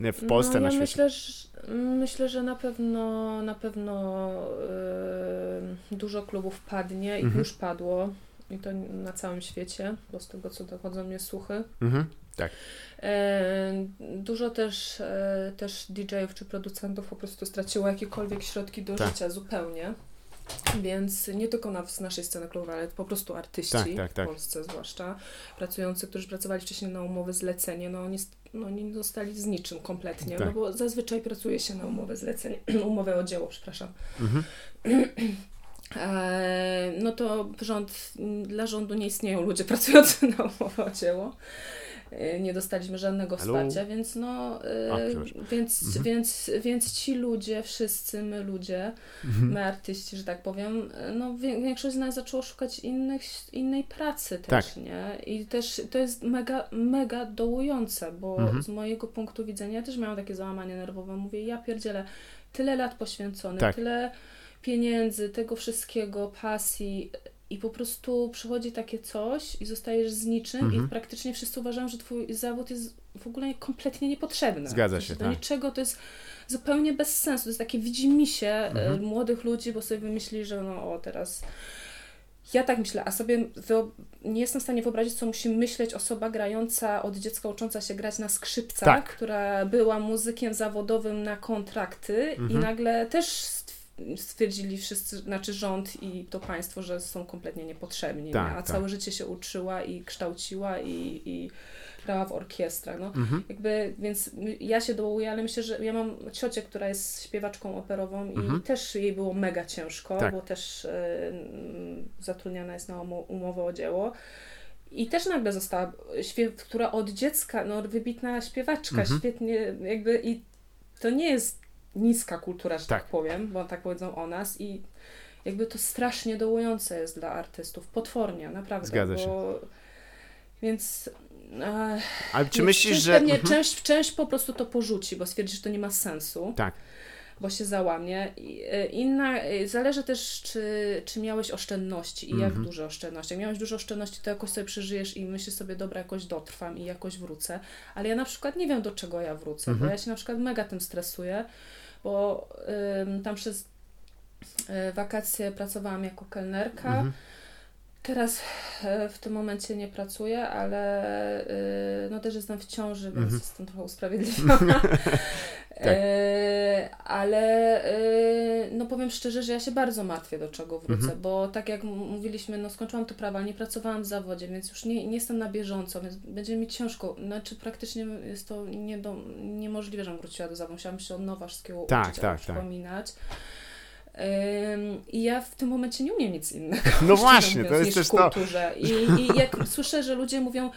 nie w Polsce, no, ja na świecie? Myślę, że, myślę, że na pewno na pewno dużo klubów padnie i mhm. już padło. i to na całym świecie, bo z tego co dochodzą mnie słuchy. Mhm. Tak. E, dużo też, e, też DJ-ów czy producentów po prostu straciło jakiekolwiek środki do Tak. życia zupełnie. Więc nie tylko na, z naszej sceny klubowej, ale po prostu artyści, Tak, tak, tak. w Polsce zwłaszcza, pracujący, którzy pracowali wcześniej na umowy zlecenie, no oni, no, nie zostali z niczym kompletnie, Tak. no bo zazwyczaj pracuje się na umowę zlecenie, umowę o dzieło, przepraszam. Mhm. E, no to rząd, dla rządu nie istnieją ludzie pracujący na umowę o dzieło. E, Nie dostaliśmy żadnego Halo? wsparcia, więc no, A, przepraszam. więc, Mhm. więc, więc ci ludzie, wszyscy my ludzie, Mhm. my artyści, że tak powiem, no większość z nas zaczęło szukać innych, innej pracy Tak. też, nie? I też to jest mega, mega dołujące, bo Mhm. z mojego punktu widzenia ja też miałam takie załamanie nerwowe. Mówię, ja pierdzielę, tyle lat poświęconych, Tak. tyle pieniędzy, tego wszystkiego, pasji i po prostu przychodzi takie coś i zostajesz z niczym Mhm. i praktycznie wszyscy uważają, że twój zawód jest w ogóle kompletnie niepotrzebny. Zgadza się, Do tak. niczego to jest zupełnie bez sensu. To jest takie widzimisię e, Mhm. młodych ludzi, bo sobie wymyślili, że no o teraz... Ja tak myślę, a sobie nie jestem w stanie wyobrazić, co musi myśleć osoba grająca od dziecka, ucząca się grać na skrzypcach, Tak. która była muzykiem zawodowym na kontrakty i Mhm. nagle też stwierdzili wszyscy, znaczy rząd i to państwo, że są kompletnie niepotrzebni, Tak, nie? a tak. całe życie się uczyła i kształciła i, i grała w orkiestrach. No. Mhm. Jakby, więc ja się dołuję, ale myślę, że ja mam ciocię, która jest śpiewaczką operową Mhm. i też jej było mega ciężko, Tak. bo też y, zatrudniana jest na umo- umowę o dzieło. I też nagle została, śpiew, która od dziecka, no wybitna śpiewaczka, Mhm. świetnie jakby i to nie jest niska kultura, że tak, Tak. powiem, bo tak powiedzą o nas i jakby to strasznie dołujące jest dla artystów, potwornie, naprawdę. Zgadza bo... się. Więc... e, Ale czy myślisz, część że... Pewnie, Mhm. część, część po prostu to porzuci, bo stwierdzi, że to nie ma sensu, Tak. bo się załamie. E, Inna, e, zależy też, czy, czy miałeś oszczędności i jak Mhm. duże oszczędności. Jak miałeś dużo oszczędności, to jakoś sobie przeżyjesz i myślisz sobie, dobra, jakoś dotrwam i jakoś wrócę. Ale ja na przykład nie wiem, do czego ja wrócę, Mhm. bo ja się na przykład mega tym stresuję, bo ym, tam przez y, wakacje pracowałam jako kelnerka. Mhm. Teraz e, w tym momencie nie pracuję, ale e, no też jestem w ciąży, więc Mhm. jestem trochę usprawiedliwiona. E, ale no powiem szczerze, że ja się bardzo martwię, do czego wrócę, Mhm. bo tak jak mówiliśmy, no skończyłam to prawo, ale nie pracowałam w zawodzie, więc już nie, nie jestem na bieżąco, więc będzie mi ciężko. Znaczy praktycznie jest to nie do, niemożliwe, żebym wróciła do zawodu. Musiałam się od nowa wszystkiego Tak, uczyć, tak, tak. przypominać. Ym, I ja w tym momencie nie umiem nic innego. No właśnie, to mówiąc, jest niż też to. kulturze. I, I jak słyszę, że ludzie mówią,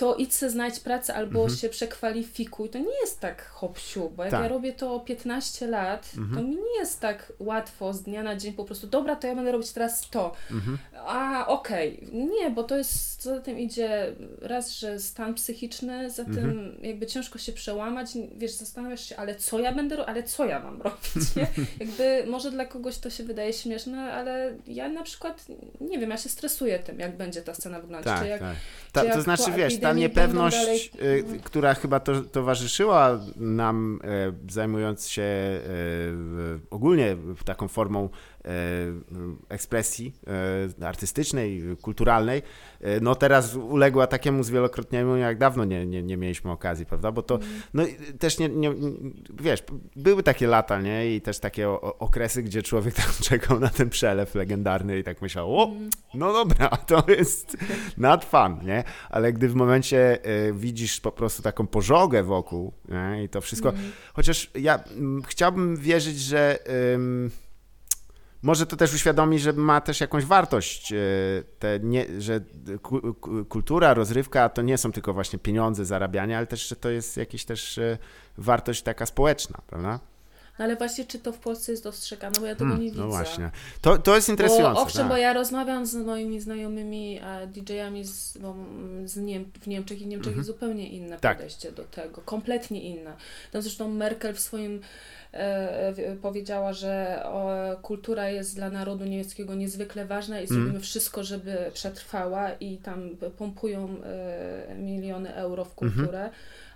to idź se znajdź pracę albo Mhm. się przekwalifikuj, to nie jest tak hop siup, bo jak Tak. ja robię to 15 lat, to Mhm. mi nie jest tak łatwo z dnia na dzień po prostu, dobra, to ja będę robić teraz to. Mhm. A, okej. Nie, bo to jest, za tym idzie raz, że stan psychiczny, za tym Mhm. jakby ciężko się przełamać, wiesz, zastanawiasz się, ale co ja będę, ro- ale co ja mam robić, nie? Jakby może dla kogoś to się wydaje śmieszne, ale ja na przykład, nie wiem, ja się stresuję tym, jak będzie ta scena wyglądać, Tak, czy jak tak. Ta, czy to jak znaczy, wiesz, ta epidemii niepewność, y, która chyba to, towarzyszyła nam, e, zajmując się w- ogólnie taką formą ekspresji e, artystycznej, kulturalnej, e, no teraz uległa takiemu zwielokrotnieniu, jak dawno nie, nie, nie mieliśmy okazji, prawda? Bo to, Mm. no też nie, nie, wiesz, były takie lata, nie? I też takie okresy, gdzie człowiek tam czekał na ten przelew legendarny i tak myślał, o, Mm. no dobra, to jest not fun, nie? Ale gdy w momencie e, widzisz po prostu taką pożogę wokół nie? i to wszystko, Mm. chociaż ja chciałbym wierzyć, że ym, może to też uświadomi, że ma też jakąś wartość, e, nie, że ku, ku, kultura, rozrywka to nie są tylko właśnie pieniądze, zarabianie, ale też, że to jest jakaś też e, wartość taka społeczna, prawda? No ale właśnie, czy to w Polsce jest dostrzegane, bo ja tego Hmm, nie widzę. no właśnie. To, to jest interesujące. Bo, owszem, tak. bo ja rozmawiam z moimi znajomymi e, DJ-ami z, mm, z Niem w Niemczech i w Niemczech Mhm. jest zupełnie inne Tak. podejście do tego, kompletnie inne. No zresztą Merkel w swoim e, powiedziała, że o, kultura jest dla narodu niemieckiego niezwykle ważna i Mhm. zrobimy wszystko, żeby przetrwała i tam pompują e, miliony euro w Mhm.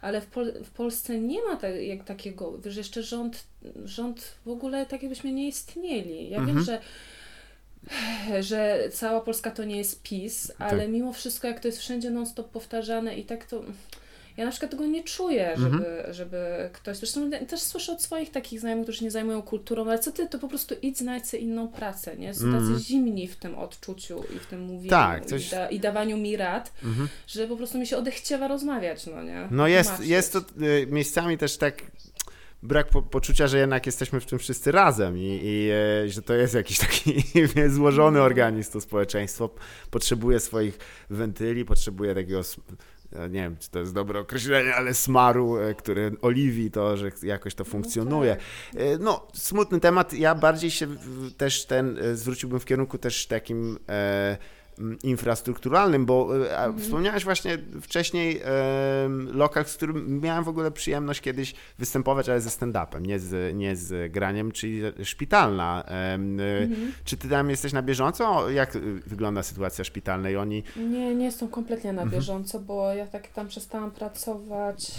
Ale w, Pol- w Polsce nie ma tak, jak takiego, wiesz, jeszcze rząd, rząd w ogóle tak jakbyśmy nie istnieli. Ja Mhm. wiem, że że cała Polska to nie jest PiS, ale Tak. mimo wszystko, jak to jest wszędzie non-stop powtarzane i tak to... Ja na przykład tego nie czuję, żeby, Mhm. żeby ktoś... Zresztą też słyszę od swoich takich znajomych, którzy się nie zajmują kulturą, ale co ty, to po prostu idź znajdź sobie inną pracę, nie? Są tacy Mhm. zimni w tym odczuciu i w tym mówieniu Tak, coś- i, da, i dawaniu mi rad, Mhm. że po prostu mi się odechciewa rozmawiać, no nie? No jest, Tłumaczyć. jest to y, miejscami też tak brak po, poczucia, że jednak jesteśmy w tym wszyscy razem i, i e, że to jest jakiś taki złożony No. organizm, to społeczeństwo potrzebuje swoich wentyli, potrzebuje takiego, nie wiem, czy to jest dobre określenie, ale smaru, e, który oliwi to, że jakoś to funkcjonuje. tak. E, No, smutny temat. Ja bardziej się też ten e, zwróciłbym w kierunku też takim e, infrastrukturalnym, bo e, Mhm. wspomniałeś właśnie wcześniej lokal, z którym miałem w ogóle przyjemność kiedyś występować, ale ze stand-upem, nie z, nie z graniem, czyli szpitalna. E, Mhm. Czy ty tam jesteś na bieżąco? Jak e, wygląda sytuacja szpitalna i oni... Nie, nie jestem kompletnie na Mhm. bieżąco, bo ja tak tam przestałam pracować.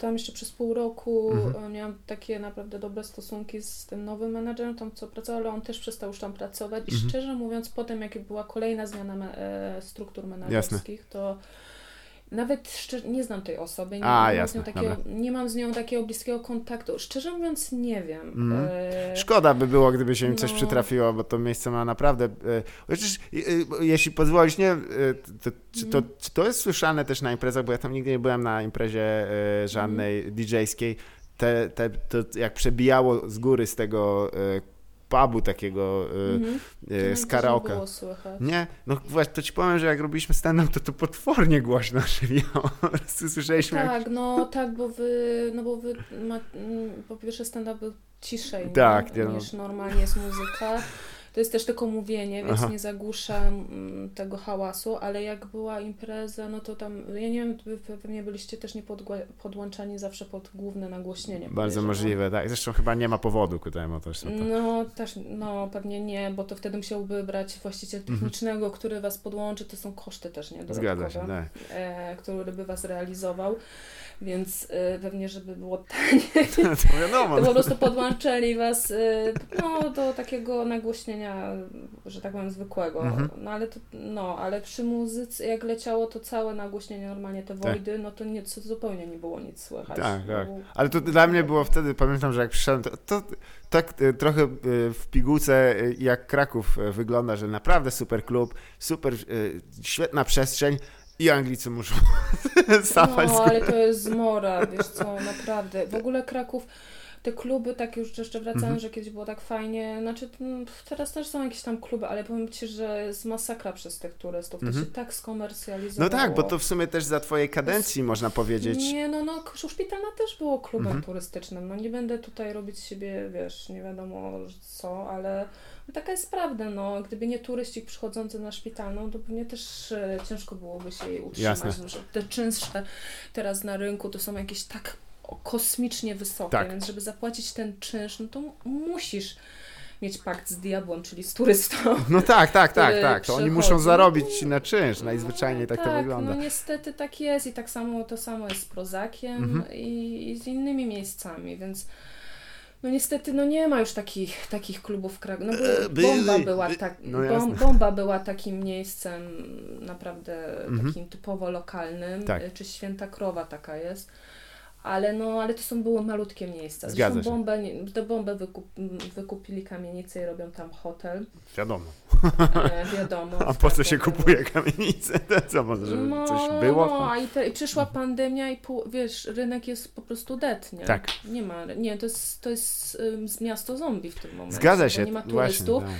Tam jeszcze przez pół roku Mhm. miałam takie naprawdę dobre stosunki z tym nowym menadżerem, tam co pracował, ale on też przestał już tam pracować. I Mhm. szczerze mówiąc, potem jak była kolejna zmiana e, struktur menadżerskich, to nawet szczerze, nie znam tej osoby, nie, A, mam z jasne, nią takiego, nie mam z nią takiego bliskiego kontaktu. Szczerze mówiąc, nie wiem. E, Szkoda by było, gdyby się im coś No. przytrafiło, bo to miejsce ma naprawdę. E, chociaż, jeśli pozwolisz, nie, to, czy, to, Mhm. czy to jest słyszane też na imprezach, bo ja tam nigdy nie byłem na imprezie żadnej Mhm. DJ-skiej. Te, te, to jak przebijało z góry z tego pubu takiego e, No, z karaoke. Nie było słychać. Nie, no właśnie, to ci powiem, że jak robiliśmy stand-up, to to potwornie głośno prostu słyszeliśmy jak... Tak, no tak, bo wy, no bo wy, ma, mm, po pierwsze stand-up był ciszej Tak, nie no. niż normalnie jest muzyka. To jest też tylko mówienie, więc Aha. nie zagłusza mm, tego hałasu, ale jak była impreza, no to tam, ja nie wiem, pewnie byliście też nie podłączani zawsze pod główne nagłośnienie. Bardzo możliwe, tak. Zresztą chyba nie ma powodu ku temu też. No to... No też, no pewnie nie, bo to wtedy musiałby brać właściciel technicznego, który was podłączy, to są koszty też, nie? Zgadza się, tak. e, który by was realizował, więc e, pewnie, żeby było taniej, To wiadomo. to no. po prostu podłączyli was e, no, do takiego nagłośnienia, że tak powiem, zwykłego. Mhm. No ale to, no, ale przy muzyce, jak leciało to całe nagłośnienie, normalnie te wojdy, no to nie, zupełnie nie było nic słychać. Tak, tak. był- Ale to dla mnie było wtedy, pamiętam, że jak przyszedłem, to, to tak e, trochę e, w pigułce e, jak Kraków wygląda, że naprawdę super klub, super, świetna przestrzeń i Anglicy muszą No, ale to jest zmora, wiesz co, naprawdę. W ogóle Kraków, te kluby, tak już jeszcze wracając, Mhm. że kiedyś było tak fajnie, znaczy teraz też są jakieś tam kluby, ale powiem Ci, że jest masakra przez tych turystów, to Mhm. się tak skomercjalizowało. No tak, bo to w sumie też za twojej kadencji można powiedzieć. Nie, no, no, Szpitalna też było klubem Mhm. turystycznym, no nie będę tutaj robić siebie, wiesz, nie wiadomo co, ale taka jest prawda, no, gdyby nie turyści przychodzący na szpitalną, to pewnie też e, ciężko byłoby się jej utrzymać, Jasne. no, że te czynsze teraz na rynku to są jakieś tak kosmicznie wysokie, Tak. więc żeby zapłacić ten czynsz, no to musisz mieć pakt z diabłem, czyli z turystą. No tak, tak, tak, tak. To oni muszą zarobić na czynsz. Najzwyczajniej tak, to tak, wygląda. No niestety tak jest i tak samo to samo jest z Prozakiem Mhm. i, i z innymi miejscami, więc no niestety no nie ma już takich, takich klubów w Krakowie. No, E, bomba, była by- tak, no bom, bomba była takim miejscem naprawdę Mhm. takim typowo lokalnym, Tak. czy Święta Krowa taka jest. Ale no, ale to są były malutkie miejsca. Zgadza Zresztą się. bombę, tę bombę wykup, wykupili kamienicę i robią tam hotel. Wiadomo. E, wiadomo. A po co się kupuje kamienicę? To co, może żeby No, coś było? No, i, te, i przyszła pandemia i pół, wiesz, rynek jest po prostu dead, nie? Tak. Nie ma, nie, to jest, to jest z miasto zombie w tym momencie. Zgadza się. Nie ma Właśnie, turystów. tak.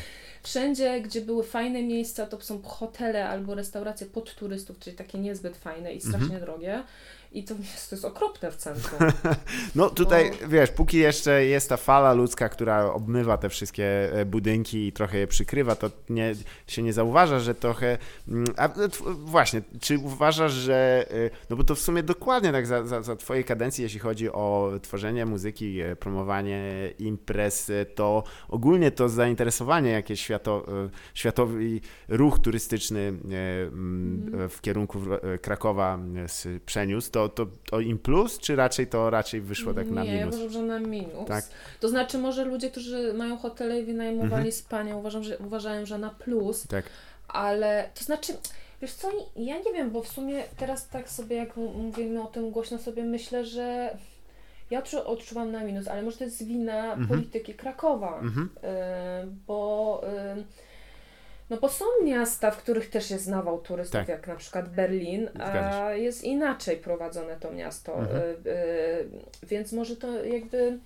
Wszędzie, gdzie były fajne miejsca, to są hotele albo restauracje pod turystów, czyli takie niezbyt fajne i strasznie Mhm. drogie. I to jest, to jest okropne w centrum. No tutaj, wiesz, póki jeszcze jest ta fala ludzka, która obmywa te wszystkie e, budynki i trochę je przykrywa, to nie, się nie zauważa, że trochę... mm, A tw- właśnie, czy uważasz, że... e, No bo to w sumie dokładnie tak za, za, za twojej kadencji, jeśli chodzi o tworzenie muzyki, e, promowanie imprez, to ogólnie to zainteresowanie jakieś świato, światowy ruch turystyczny mm. w kierunku Krakowa przeniósł, to, to, to im plus, czy raczej to raczej wyszło tak na minus? Nie, ja uważam, że na minus. Tak? To znaczy może ludzie, którzy mają hotele i wynajmowali mhm. spania, uważam, że, uważają, że na plus, tak. ale to znaczy Wiesz co, ja nie wiem, bo w sumie teraz tak sobie, jak mówimy o tym głośno, sobie myślę, że ja odczuwam na minus, ale może to jest wina mhm. polityki Krakowa, mhm. y, bo y, no bo są miasta, w których też jest nawał turystów, tak. jak na przykład Berlin, a jest inaczej prowadzone to miasto, mhm. y, więc może to jakby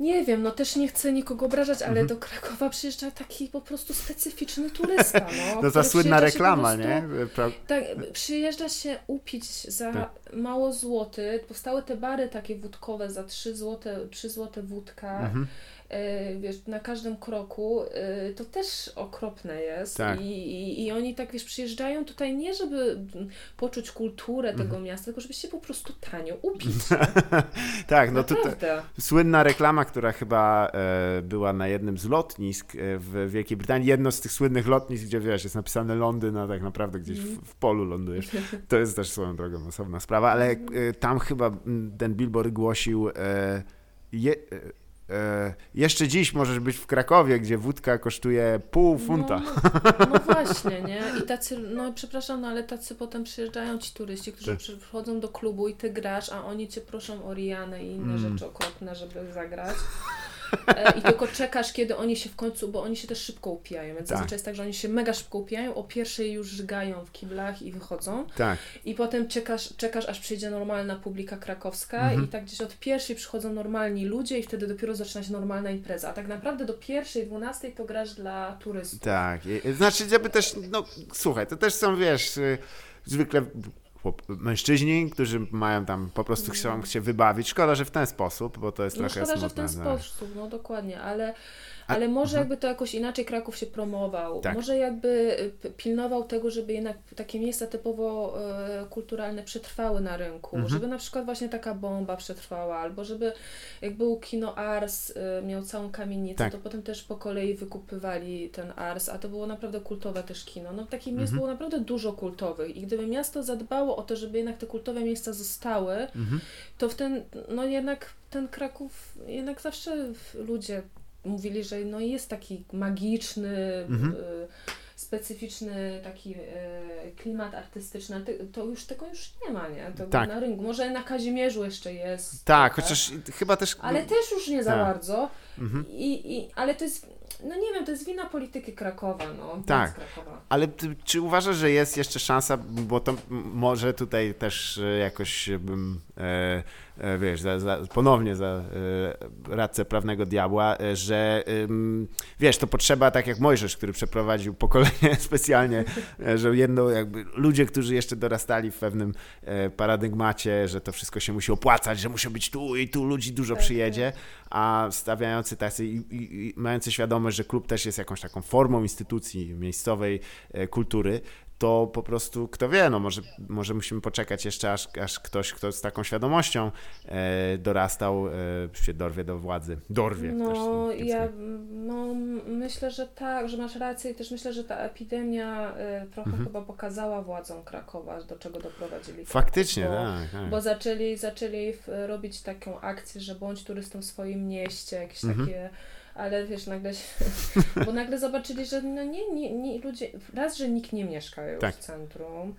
nie wiem, no też nie chcę nikogo obrażać, ale mhm. do Krakowa przyjeżdża taki po prostu specyficzny turysta. No, no ta słynna reklama, prostu, nie? Pra... Tak, przyjeżdża się upić za tak. mało złoty. Powstały te bary takie wódkowe za 3 złote, 3 złote wódka. Mhm. E, wiesz, na każdym kroku, e, to też okropne jest. Tak. I, i, I oni tak, wiesz, przyjeżdżają tutaj nie, żeby poczuć kulturę tego mhm. miasta, tylko żeby się po prostu tanio upić. tak, no to słynna reklama, która chyba e, była na jednym z lotnisk e, w Wielkiej Brytanii, jedno z tych słynnych lotnisk, gdzie wiesz, jest napisane Londyn, a tak naprawdę gdzieś w, w polu lądujesz. To jest też swoją drogą osobna sprawa, ale e, tam chyba ten billboard głosił e, je, jeszcze dziś możesz być w Krakowie, gdzie wódka kosztuje pół funta. No, no właśnie, nie? I tacy, no przepraszam, no ale tacy potem przyjeżdżają ci turyści, którzy tak. przychodzą do klubu i ty grasz, a oni cię proszą o Rianę i inne mm. rzeczy okropne, żeby zagrać. E, i tylko czekasz, kiedy oni się w końcu, bo oni się też szybko upijają, więc tak. zazwyczaj jest tak, że oni się mega szybko upijają, o pierwszej już żygają w kiblach i wychodzą. Tak. I potem czekasz, czekasz aż przyjdzie normalna publika krakowska mhm. i tak gdzieś od pierwszej przychodzą normalni ludzie i wtedy dopiero zaczyna się normalna impreza. A tak naprawdę do pierwszej, dwunastej to grasz dla turystów. Tak. Znaczy, żeby też, no słuchaj, to też są, wiesz, y, zwykle mężczyźni, którzy mają tam po prostu chcą się wybawić. Szkoda, że w ten sposób, bo to jest no, trochę szkoda, smutne. Szkoda, że w ten sposób, no dokładnie, ale ale może mhm. jakby to jakoś inaczej Kraków się promował. Tak. Może jakby y, pilnował tego, żeby jednak takie miejsca typowo e, kulturalne przetrwały na rynku. Mhm. Żeby na przykład właśnie taka bomba przetrwała, albo żeby jak był kino Ars, e, miał całą kamienicę, tak. to potem też po kolei wykupywali ten Ars, a to było naprawdę kultowe też kino. No takich miejsc mhm. było naprawdę dużo kultowych i gdyby miasto zadbało o to, żeby jednak te kultowe miejsca zostały, mhm. to w ten, no jednak ten Kraków, jednak zawsze ludzie mówili, że no jest taki magiczny, mhm. y, specyficzny taki y, klimat artystyczny, to już tego już nie ma, nie? To tak. na rynku. Może na Kazimierzu jeszcze jest. Tak, trochę, chociaż chyba też... Ale też już nie za tak. bardzo. Mhm. I, i, ale to jest no nie wiem, to jest wina polityki Krakowa, no. Tak, Krakowa. ale ty, czy uważasz, że jest jeszcze szansa, bo to może tutaj też e, jakoś bym, e, e, wiesz, za, za, ponownie za e, radcę prawnego diabła, e, że wiesz, to potrzeba, tak jak Mojżesz, który przeprowadził pokolenie specjalnie, e, że jedno jakby ludzie, którzy jeszcze dorastali w pewnym paradygmacie, że to wszystko się musi opłacać, że musi być tu i tu ludzi dużo tak, przyjedzie, tak. a stawiający tacy i, i, i mający świadomość, że klub też jest jakąś taką formą instytucji miejscowej e, kultury, to po prostu kto wie, no może, może musimy poczekać jeszcze, aż, aż ktoś, kto z taką świadomością e, dorastał, e, się dorwie do władzy. Dorwie no, też. Ja no, myślę, że tak, że masz rację i też myślę, że ta epidemia e, trochę mhm. chyba pokazała władzom Krakowa, do czego doprowadzili. Faktycznie, bo, tak, tak. Bo zaczęli, zaczęli robić taką akcję, że bądź turystą w swoim mieście, jakieś mhm. takie ale wiesz, nagle się, bo nagle zobaczyli, że no nie, nie, nie, ludzie, raz, że nikt nie mieszka już tak. w centrum,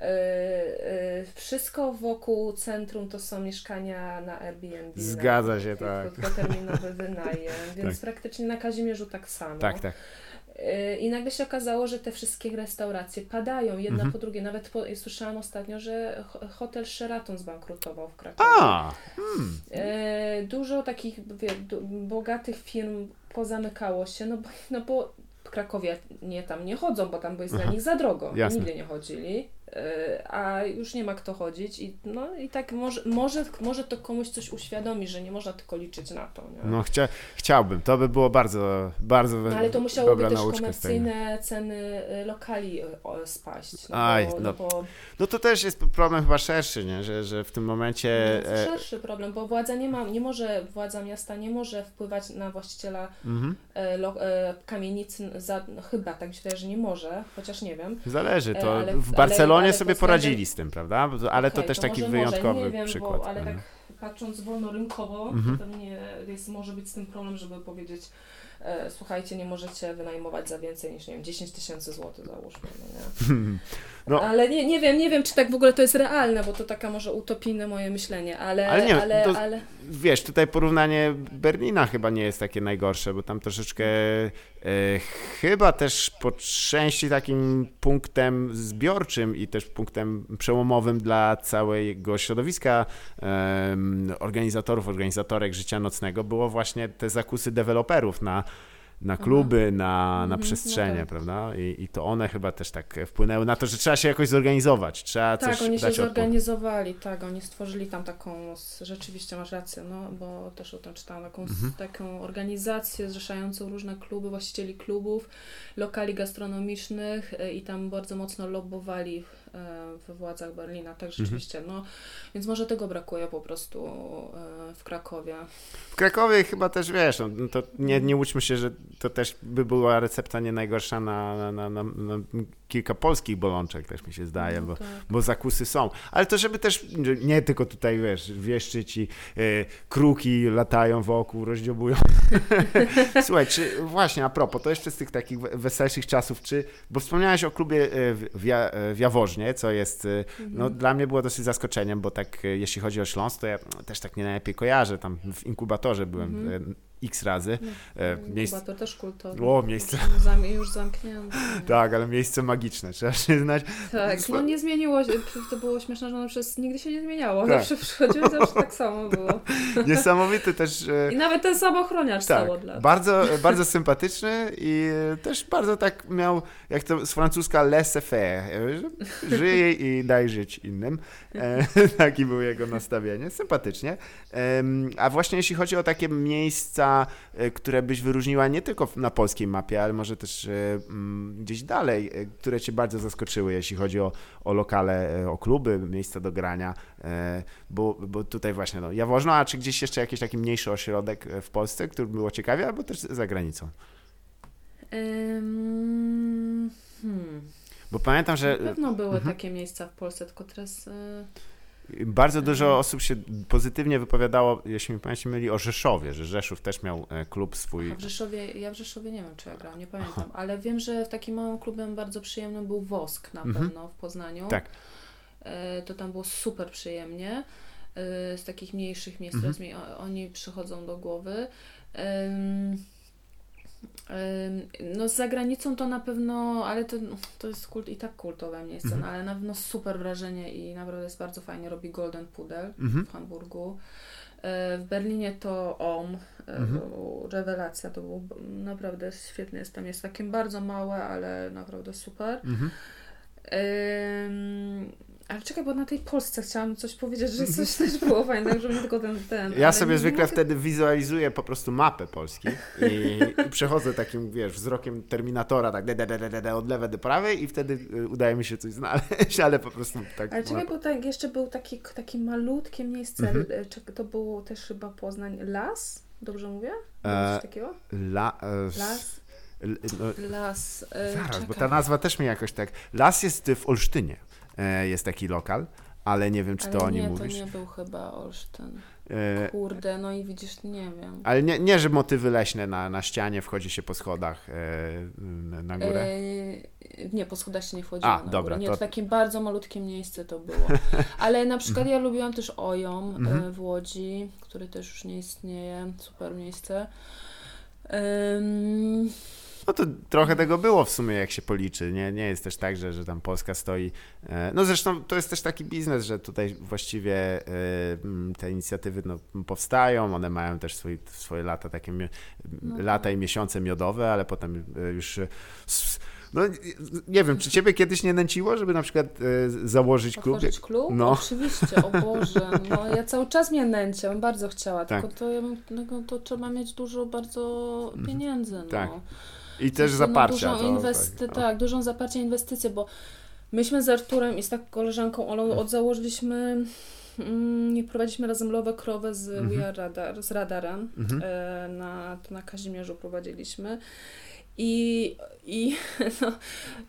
Yy, yy, wszystko wokół centrum to są mieszkania na Airbnb. Zgadza na, się, tak. Krótkoterminowy wynajem, więc tak. praktycznie na Kazimierzu tak samo. Tak, tak. Yy, I nagle się okazało, że te wszystkie restauracje padają jedna mhm. po drugiej. Nawet po, słyszałam ostatnio, że hotel Sheraton zbankrutował w Krakowie. A, hmm. Yy, dużo takich wie, bogatych firm pozamykało się, no bo, no bo Krakowie nie tam nie chodzą, bo tam bo jest Aha. dla nich za drogo. Jasne. Nigdy nie chodzili. E, a już nie ma kto chodzić i no i tak może, może, może to komuś coś uświadomi, że nie można tylko liczyć na to. Nie? No chcia, chciałbym, to by było bardzo, bardzo no, ale to musiałoby też komercyjne ceny y, lokali y, spaść. No Aj, bo, no. no bo No to też jest problem chyba szerszy, nie? Że, że w tym momencie... no, jest e, szerszy problem, bo władza nie ma, nie może, władza miasta nie może wpływać na właściciela mhm. e, lo, kamienicy, za, no, chyba tak się wydaje, że nie może, chociaż nie wiem. Zależy, to ale- w Barcelonie ale sobie poradzili z tym, prawda? Ale to Okej, też taki może, wyjątkowy może, wiem, przykład. Bo, ale mhm. tak patrząc wolnorynkowo, Mhm. to pewnie jest, może być z tym problem, żeby powiedzieć e, słuchajcie, nie możecie wynajmować za więcej niż, nie wiem, 10 tysięcy złotych załóżmy, no nie? No. Ale nie, nie wiem, nie wiem, czy tak w ogóle to jest realne, bo to taka może utopijne moje myślenie, ale, Ale nie, ale, to- ale Wiesz, tutaj porównanie Berlina chyba nie jest takie najgorsze, bo tam troszeczkę e, chyba też po części takim punktem zbiorczym i też punktem przełomowym dla całego środowiska em, organizatorów, organizatorek życia nocnego było właśnie te zakusy deweloperów na na kluby, na, na Mhm, no przestrzenie, tak. prawda? I, I to one chyba też tak wpłynęły na to, że trzeba się jakoś zorganizować, trzeba tak, coś oni się zorganizowali, tak, oni stworzyli tam taką, rzeczywiście masz rację, no, bo też o tym czytałam, taką, Mhm. taką organizację zrzeszającą różne kluby, właścicieli klubów, lokali gastronomicznych e, i tam bardzo mocno lobbowali we władzach Berlina, tak Mhm. rzeczywiście, no, więc może tego brakuje po prostu e, w Krakowie. W Krakowie chyba też wiesz, no, to nie, nie łudźmy się, że to też by była recepta nie najgorsza na, na, na, na, na kilka polskich bolączek, też mi się zdaje, No bo, tak. bo zakusy są. Ale to żeby też nie tylko tutaj, wiesz, wieszczyć i e, kruki latają wokół, rozdziobują. Słuchaj, czy właśnie a propos, to jeszcze z tych takich we- weselszych czasów, czy, bo wspomniałeś o klubie e, w, Ja- e, w Jaworznie, co jest, no Mhm. dla mnie było dosyć zaskoczeniem, bo tak jeśli chodzi o Śląsk, to ja też tak nie najlepiej kojarzę, tam w inkubatorze byłem Mhm. E, x razy. E, miejsce, Chyba to też kultowe. O, miejsce. Już, zam, już zamknięte. tak, ale miejsce magiczne, trzeba przyznać. Tak, no nie zmieniło się. To było śmieszne, że ono przez nigdy się nie zmieniało. Tak. Zawsze przychodziło, zawsze tak samo było. Niesamowity też... e, I nawet ten sam ochroniarz Tak, stał od lat. bardzo, bardzo sympatyczny i też bardzo tak miał, jak to z francuska laissez-faire, że żyj i daj żyć innym. E, taki był jego nastawienie, sympatycznie. A właśnie jeśli chodzi o takie miejsca, e, które byś wyróżniła nie tylko na polskiej mapie, ale może też e, mm, gdzieś dalej, e, które cię bardzo zaskoczyły, jeśli chodzi o, o lokale, o kluby, miejsca do grania, bo, bo tutaj właśnie no, Jaworzno, a czy gdzieś jeszcze jakiś taki mniejszy ośrodek w Polsce, który było ciekawie, albo też za granicą? Ym, hmm. Bo pamiętam, że Na pewno były Mhm. takie miejsca w Polsce, tylko teraz... y, bardzo dużo osób się pozytywnie wypowiadało, jeśli mi pamięć myli, o Rzeszowie, że Rzeszów też miał e, klub swój. A w Rzeszowie, ja w Rzeszowie nie wiem, czy ja grałam, nie pamiętam, ale wiem, że w takim małym klubem bardzo przyjemnym był Wosk na Mhm. pewno w Poznaniu. Tak. E, To tam było super przyjemnie. E, Z takich mniejszych miejsc, Mhm. mi oni przychodzą do głowy. No z zagranicą to na pewno, ale to, to jest kult, i tak kultowe miejsce, Mhm. no, ale na pewno super wrażenie i naprawdę jest bardzo fajnie. Robi Golden Pudel Mhm. w Hamburgu. E, W Berlinie to OM, e, Mhm. rewelacja, to był naprawdę świetny jest tam, jest takie bardzo małe, ale naprawdę super. Mhm. Ale czekaj, bo na tej Polsce chciałam coś powiedzieć, że coś też było fajne, żeby nie tylko ten... ten Ja sobie nie zwykle mogę- wtedy wizualizuję po prostu mapę Polski i, i przechodzę takim, wiesz, wzrokiem Terminatora, tak de, de, de, de, de, od lewej do prawej i wtedy y, udaje mi się coś znaleźć, ale po prostu tak... Ale czekaj, bo tak, jeszcze był taki, taki malutkie miejsce, Mhm. czek- to było też chyba Poznań, Las? Dobrze mówię? E, coś takiego? La, e, Las? no, Las. e, Zaraz, bo ta czekaj. nazwa też mi jakoś tak. Las jest w Olsztynie. E, jest taki lokal, ale nie wiem, czy Ale to o nim nie, mówisz. to nie był chyba Olsztyn. E, Kurde, no i widzisz, nie wiem. ale nie, nie, że motywy leśne na, na ścianie, wchodzi się po schodach e, na- górę. E, nie, po schodach się nie wchodziło A, na dobra, górę. Nie, to- to takie bardzo malutkie miejsce to było. Ale na przykład ja lubiłam też Ojom e, Mhm. w Łodzi, który też już nie istnieje. Super miejsce. Ym, No to trochę tego było w sumie, jak się policzy. Nie, nie jest też tak, że, że tam Polska stoi. e, No zresztą to jest też taki biznes, że tutaj właściwie e, te inicjatywy no, powstają, one mają też swój, swoje lata, takie No lata i miesiące miodowe, ale potem e, już No nie wiem, czy ciebie kiedyś nie nęciło, żeby na przykład e, założyć klub? Otworzyć klub? No. Oczywiście, o Boże. No, ja cały czas mnie nęcię, bardzo chciała, Tak. tylko to, ja no, to trzeba mieć dużo bardzo pieniędzy. No. Tak. I też No, zaparcia. Dużą to, inwesty- tak. tak, dużą zaparcia inwestycje, bo myśmy z Arturem i z taką koleżanką Olą Mhm. od założyliśmy mm, prowadziliśmy razem Lowę Krowę z Mhm. Radar, z Radarem. Mhm. E, na, to na Kazimierzu prowadziliśmy. I, i, no,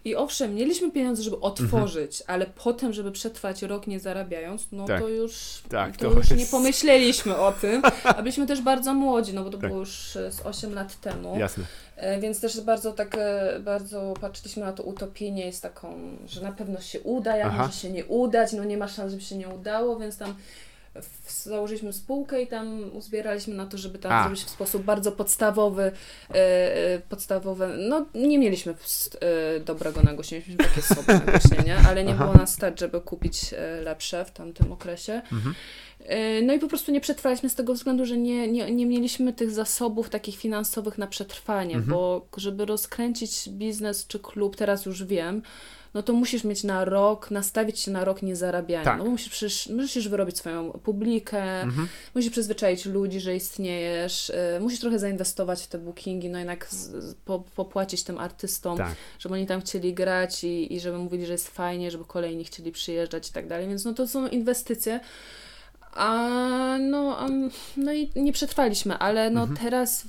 I owszem, mieliśmy pieniądze, żeby otworzyć, ale potem, żeby przetrwać rok nie zarabiając, no Tak. to już, Tak, to to już nie jest- pomyśleliśmy o tym. A byliśmy też bardzo młodzi, no bo to Tak. było już e, z 8 lat temu. Jasne. E, Więc też bardzo tak, e, bardzo patrzyliśmy na to utopienie z taką, że na pewno się uda, jak Aha. może się nie udać, no nie ma szans, żeby się nie udało, więc tam założyliśmy spółkę i tam uzbieraliśmy na to, żeby tam A. zrobić w sposób bardzo podstawowy, e, e, podstawowe, no nie mieliśmy e, dobrego nagłośnienia, mieliśmy takie sobie nagłośnienie, ale nie Aha. było nas stać, żeby kupić lepsze w tamtym okresie. Mhm. E, No i po prostu nie przetrwaliśmy z tego względu, że nie, nie, nie mieliśmy tych zasobów takich finansowych na przetrwanie, Mhm. bo żeby rozkręcić biznes czy klub, teraz już wiem, no to musisz mieć na rok, nastawić się na rok niezarabiania. Tak. No bo musisz, przecież, musisz wyrobić swoją publikę, Mhm. musisz przyzwyczaić ludzi, że istniejesz, y, musisz trochę zainwestować w te bookingi, no jednak z, z, po, popłacić tym artystom, Tak. żeby oni tam chcieli grać i, i żeby mówili, że jest fajnie, żeby kolejni chcieli przyjeżdżać i tak dalej, więc no to są inwestycje. A no, no i nie przetrwaliśmy, ale no Mhm. teraz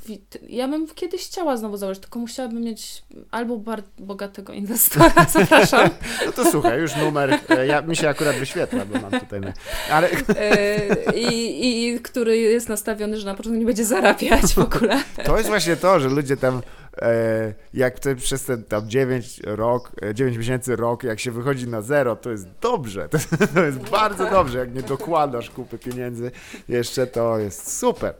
ja bym kiedyś chciała znowu założyć, tylko musiałabym mieć albo bardzo bogatego inwestora, zapraszam, No to słuchaj, już numer. e, Ja, mi się akurat wyświetla, bo mam tutaj. Na... Ale e, i, i który jest nastawiony, że na początku nie będzie zarabiać w ogóle. to jest właśnie to, że ludzie tam. E, jak te, przez ten tam 9 rok, e, 9 miesięcy, rok, jak się wychodzi na zero, to jest dobrze. To, to jest bardzo dobrze. Jak nie dokładasz kupy pieniędzy, jeszcze to jest super.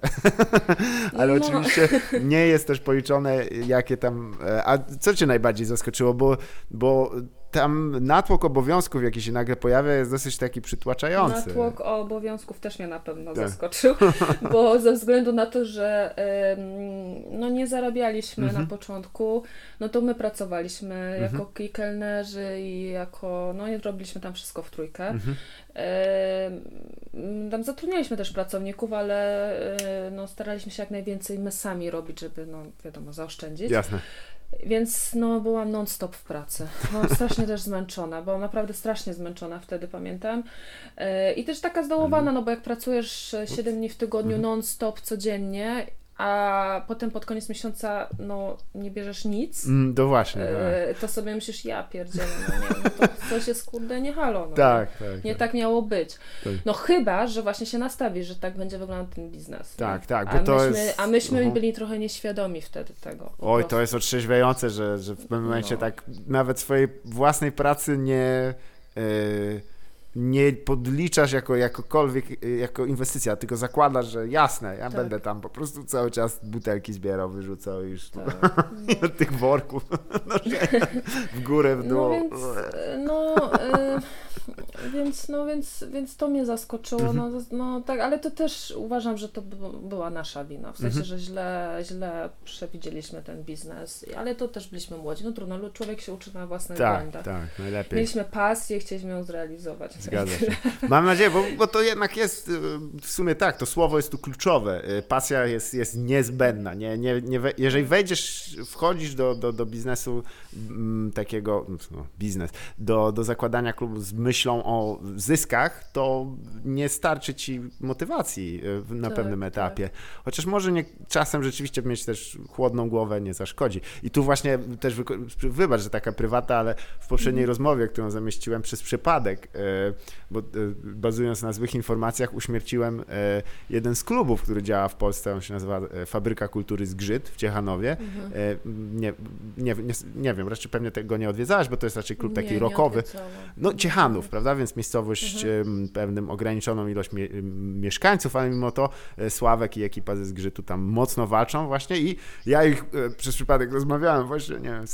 Ale No. oczywiście nie jest też policzone, jakie tam. e, A co cię najbardziej zaskoczyło? Bo, bo tam natłok obowiązków, jaki się nagle pojawia, jest dosyć taki przytłaczający. Natłok obowiązków też mnie na pewno Tak. zaskoczył, bo ze względu na to, że no nie zarabialiśmy Mhm. na początku, no to my pracowaliśmy jako i kelnerzy i jako, no i robiliśmy tam wszystko w trójkę. Mhm. Tam zatrudnialiśmy też pracowników, ale e, no, staraliśmy się jak najwięcej my sami robić, żeby, no wiadomo, zaoszczędzić. Jasne. Więc no, byłam non-stop w pracy. Byłam strasznie też zmęczona, byłam naprawdę strasznie zmęczona wtedy, pamiętam. E, I też taka zdołowana, no bo jak pracujesz 7 dni w tygodniu non-stop codziennie, a potem pod koniec miesiąca no, nie bierzesz nic, Mm, to właśnie. tak. e, to sobie myślisz, ja pierdzielę, no nie, no to coś jest kurde nie halo. No. Tak, tak. Nie tak. tak miało być. Tak. No chyba, że właśnie się nastawisz, że tak będzie wyglądał ten biznes. Tak, tak, bo a to myśmy, jest- A myśmy Mhm. byli trochę nieświadomi wtedy tego. Oj, to jest otrzeźwiające, że, że w pewnym momencie No. tak nawet swojej własnej pracy nie, e, nie podliczasz jako jakokolwiek, jako inwestycja, tylko zakładasz, że jasne, ja Tak. będę tam po prostu cały czas butelki zbierał, wyrzucał i już Tak. tych worków no, w górę, w dół. No więc, no, e, więc, no więc, więc to mnie zaskoczyło, Mhm. no, no tak, ale to też uważam, że to by- była nasza wina, w sensie, Mhm. że źle, źle przewidzieliśmy ten biznes, ale to też byliśmy młodzi, no trudno, człowiek się uczy na własnych tak, błędach. tak, najlepiej. Mieliśmy pasję chcieliśmy ją zrealizować. Zgadza się. Mam nadzieję, bo, bo to jednak jest y, w sumie tak, to słowo jest tu kluczowe. Y, Pasja jest, jest niezbędna. Nie, nie, nie, jeżeli wejdziesz, wchodzisz do, do, do biznesu mm, takiego, no, biznes, do, do zakładania klubu z myślą o zyskach, to nie starczy ci motywacji y, na Tak, pewnym tak. etapie. Chociaż może nie, czasem rzeczywiście mieć też chłodną głowę nie zaszkodzi. I tu właśnie też, wybacz, że taka prywata, ale w poprzedniej Mhm. rozmowie, którą zamieściłem przez przypadek, bo e, bazując na złych informacjach, uśmierciłem e, jeden z klubów, który działa w Polsce, on się nazywa e, Fabryka Kultury Zgrzyt w Ciechanowie. Mhm. E, Nie, nie, nie, nie wiem, raczej pewnie tego nie odwiedzałeś, bo to jest raczej klub taki Nie, rockowy. No, Ciechanów, prawda? Więc miejscowość Mhm. pewnym ograniczoną ilość mie mieszkańców, ale mimo to e, Sławek i ekipa ze Zgrzytu tam mocno walczą właśnie i ja ich e, przez przypadek rozmawiałem właśnie, nie wiem,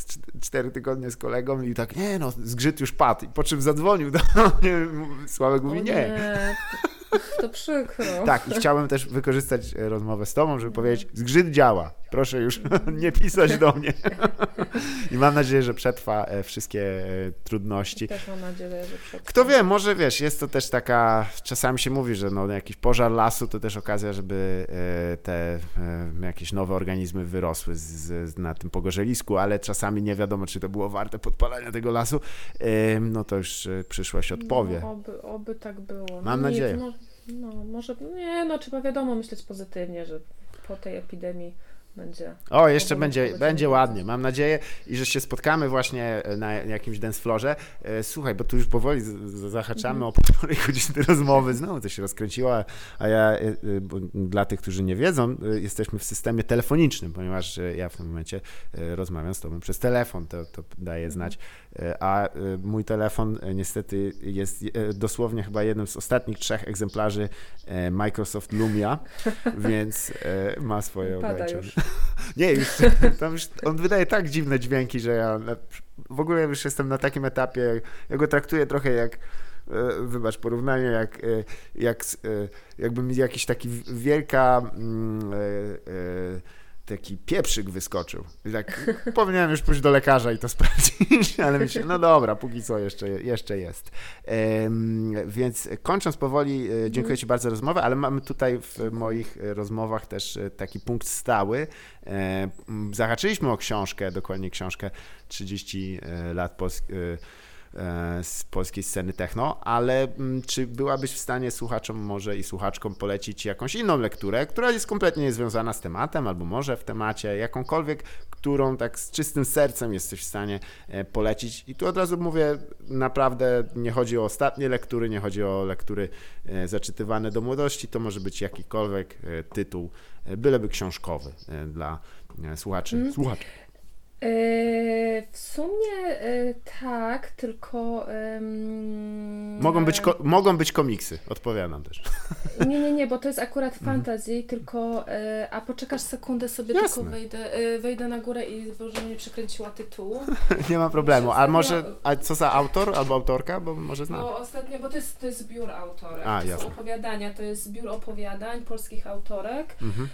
cztery tygodnie z kolegą i tak, nie no, Zgrzyt już padł. I po czym zadzwonił do mnie, Sławek mówi, O nie, To przykro. Tak, i chciałem też wykorzystać e, rozmowę z tobą, żeby powiedzieć, zgrzyt działa. Proszę już nie pisać do mnie. I mam nadzieję, że przetrwa e, wszystkie e, trudności. Też mam nadzieję, że przetrwa. Kto wie, może wiesz, jest to też taka, czasami się mówi, że no, jakiś pożar lasu to też okazja, żeby te jakieś nowe organizmy wyrosły z, z, na tym pogorzelisku, ale czasami nie wiadomo, czy to było warte podpalania tego lasu. No to już przyszłość odpowie. No, oby, oby tak było. Mam no, nadzieję. No, no, może, nie, no trzeba wiadomo myśleć pozytywnie, że po tej epidemii będzie. O, jeszcze będzie, będzie ładnie, mam nadzieję i że się spotkamy właśnie na jakimś dance floorze. E, słuchaj, bo tu już powoli zahaczamy mm. o półtorej godziny rozmowy, znowu to się rozkręciło, a ja e, e, dla tych, którzy nie wiedzą, jesteśmy w systemie telefonicznym, ponieważ ja w tym momencie rozmawiam z tobą przez telefon, to, to daje znać, a mój telefon niestety jest dosłownie chyba jednym z ostatnich trzech egzemplarzy Microsoft Lumia, więc ma swoje ograniczenia. Nie, już, tam już on wydaje tak dziwne dźwięki, że ja w ogóle już jestem na takim etapie, ja go traktuję trochę jak e, wybacz, porównanie jak, e, jak e, jakby mi jakiś taki wielka mm, taki pieprzyk wyskoczył. I tak powinienem już pójść do lekarza i to sprawdzić, ale myślę, no dobra, póki co jeszcze, jeszcze jest. więc kończąc powoli, e, dziękuję Ci bardzo za rozmowę, ale mamy tutaj w moich rozmowach też e, taki punkt stały. zahaczyliśmy o książkę, dokładnie książkę 30 e, lat polskiej E, z polskiej sceny techno, ale mm, czy byłabyś w stanie słuchaczom może i słuchaczkom polecić jakąś inną lekturę, która jest kompletnie niezwiązana z tematem, albo może w temacie, jakąkolwiek, którą tak z czystym sercem jesteś w stanie e, polecić. I tu od razu mówię, naprawdę nie chodzi o ostatnie lektury, nie chodzi o lektury e, zaczytywane do młodości, to może być jakikolwiek tytuł, byleby książkowy dla słuchaczy. Mm. słuchaczy. Yy, w sumie yy, tak, tylko. Mogą, być mogą być komiksy, odpowiadam też. Nie, nie, nie, bo to jest akurat mhm. fantasy, tylko. Yy, a poczekasz sekundę sobie, Jasne. tylko wejdę, wejdę na górę i może mnie przekręciła tytułu. nie ma problemu. A może. A co za autor albo autorka? Bo może znam. Bo ostatnio, bo to jest, to jest zbiór autorek. A, to jasne. są opowiadania, to jest zbiór opowiadań polskich autorek. Mhm.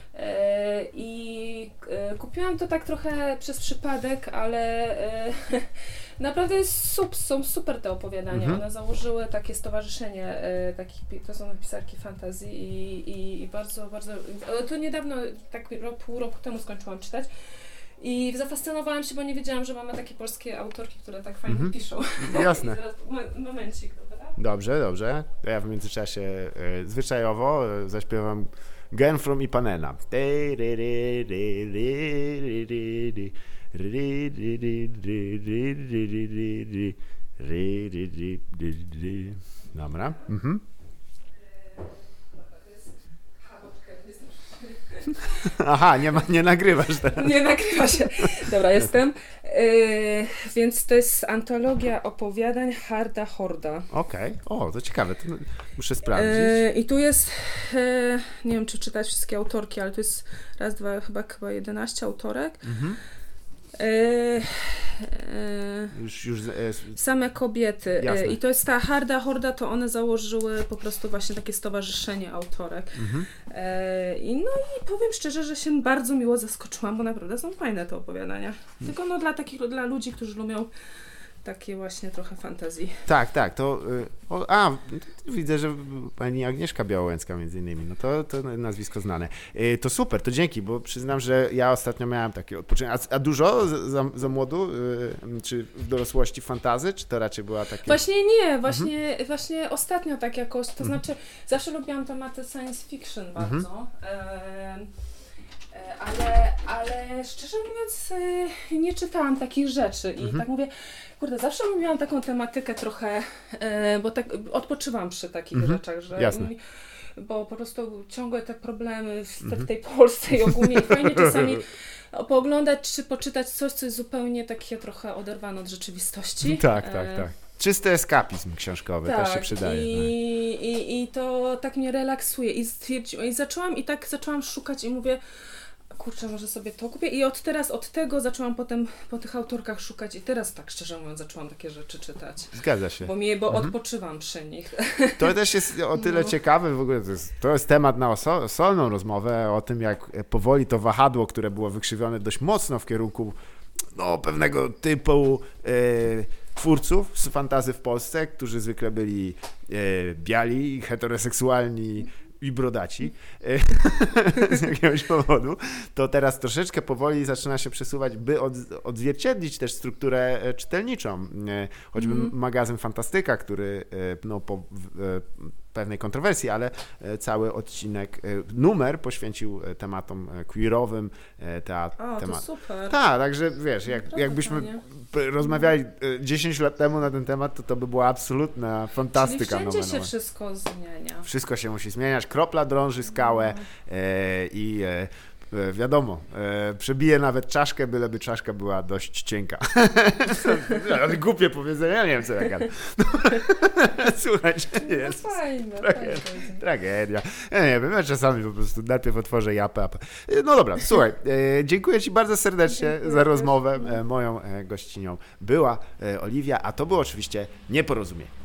I kupiłam to tak trochę przez przypadek przypadek, ale e, naprawdę jest sup, są super te opowiadania. Mhm. One założyły takie stowarzyszenie e, takich, to są pisarki fantazji i, i, i bardzo, bardzo, to niedawno, tak pół roku temu skończyłam czytać. I zafascynowałam się, bo nie wiedziałam, że mamy takie polskie autorki, które tak fajnie mhm. piszą. Jasne. zaraz, momencik, dobra? Dobrze, dobrze. To ja w międzyczasie e, zwyczajowo e, zaśpiewam Gen from Ipanena. Dobra. Mhm. Aha, nie, ma, nie nagrywasz teraz. Nie nagrywa się. Dobra, jestem. Yy, więc to jest antologia opowiadań Harda Horda. Okej, okay. o, to ciekawe, to muszę sprawdzić. Yy, I tu jest, yy, nie wiem czy czytać wszystkie autorki, ale to jest raz, dwa, chyba, chyba 11 autorek. Mhm. Yy, już, już, yy, same kobiety. Jasne. I to jest ta harda horda, to one założyły po prostu właśnie takie stowarzyszenie autorek. Mhm. I no i powiem szczerze, że się bardzo miło zaskoczyłam, bo naprawdę są fajne te opowiadania. Mhm. Tylko no dla takich, dla ludzi, którzy lubią takie właśnie trochę fantazji. Tak, tak, to y, o, a, widzę, że pani Agnieszka Białołęcka między innymi, no to, to nazwisko znane. Y, to super, to dzięki, bo przyznam, że ja ostatnio miałem takie odpoczynek. A, a dużo za, za młodu, y, czy w dorosłości fantazy, czy to raczej była takie... Właśnie nie, właśnie, mhm. właśnie ostatnio tak jakoś, to mhm. znaczy zawsze lubiłam tematy science fiction mhm. bardzo. Mhm. Ale, ale szczerze mówiąc, nie czytałam takich rzeczy i mhm. tak mówię, Kurde, zawsze miałam taką tematykę trochę, e, bo tak odpoczywam przy takich mhm. rzeczach, że Jasne. bo po prostu ciągłe te problemy w, mhm. w tej Polsce i ogólnie i fajnie czasami pooglądać czy poczytać coś, co jest zupełnie takie trochę oderwane od rzeczywistości. Tak, tak, e, tak. Czysty eskapizm książkowy tak, też się tak, przydaje. I, no. i, I to tak mnie relaksuje. I, I zaczęłam i tak zaczęłam szukać i mówię, kurczę, może sobie to kupię. I od teraz, od tego zaczęłam potem po tych autorkach szukać i teraz tak szczerze mówiąc zaczęłam takie rzeczy czytać. Zgadza się. Bo, mi, bo mhm. odpoczywam przy nich. To też jest o tyle no. ciekawe, w ogóle to jest, to jest temat na osobną rozmowę o tym, jak powoli to wahadło, które było wykrzywione dość mocno w kierunku no, pewnego typu e, twórców z fantazy w Polsce, którzy zwykle byli e, biali, heteroseksualni, i brodaci e, z jakiegoś powodu, to teraz troszeczkę powoli zaczyna się przesuwać, by od, odzwierciedlić też strukturę e, czytelniczą. E, choćby mm. magazyn Fantastyka, który no, po pewnej kontrowersji, ale cały odcinek, numer poświęcił tematom queerowym. Teat, o, temat. to super. Tak, także wiesz, jak, jakbyśmy rozmawiali 10 lat temu na ten temat, to to by była absolutna fantastyka. Czyli wszędzie się wszystko zmienia. Wszystko się musi zmieniać kropla drąży skałę e, i e, e, wiadomo, przebije nawet czaszkę, byleby czaszka była dość cienka. Ale głupie powiedzenie, ja nie wiem co ja gadam. Słuchajcie, no jest. Fajne, tragedia. tragedia. Ja nie wiem, ja czasami po prostu najpierw otworzę japę. No dobra, słuchaj, dziękuję Ci bardzo serdecznie dziękuję za rozmowę. Moją gościnią była Oliwia, a to było oczywiście nieporozumienie.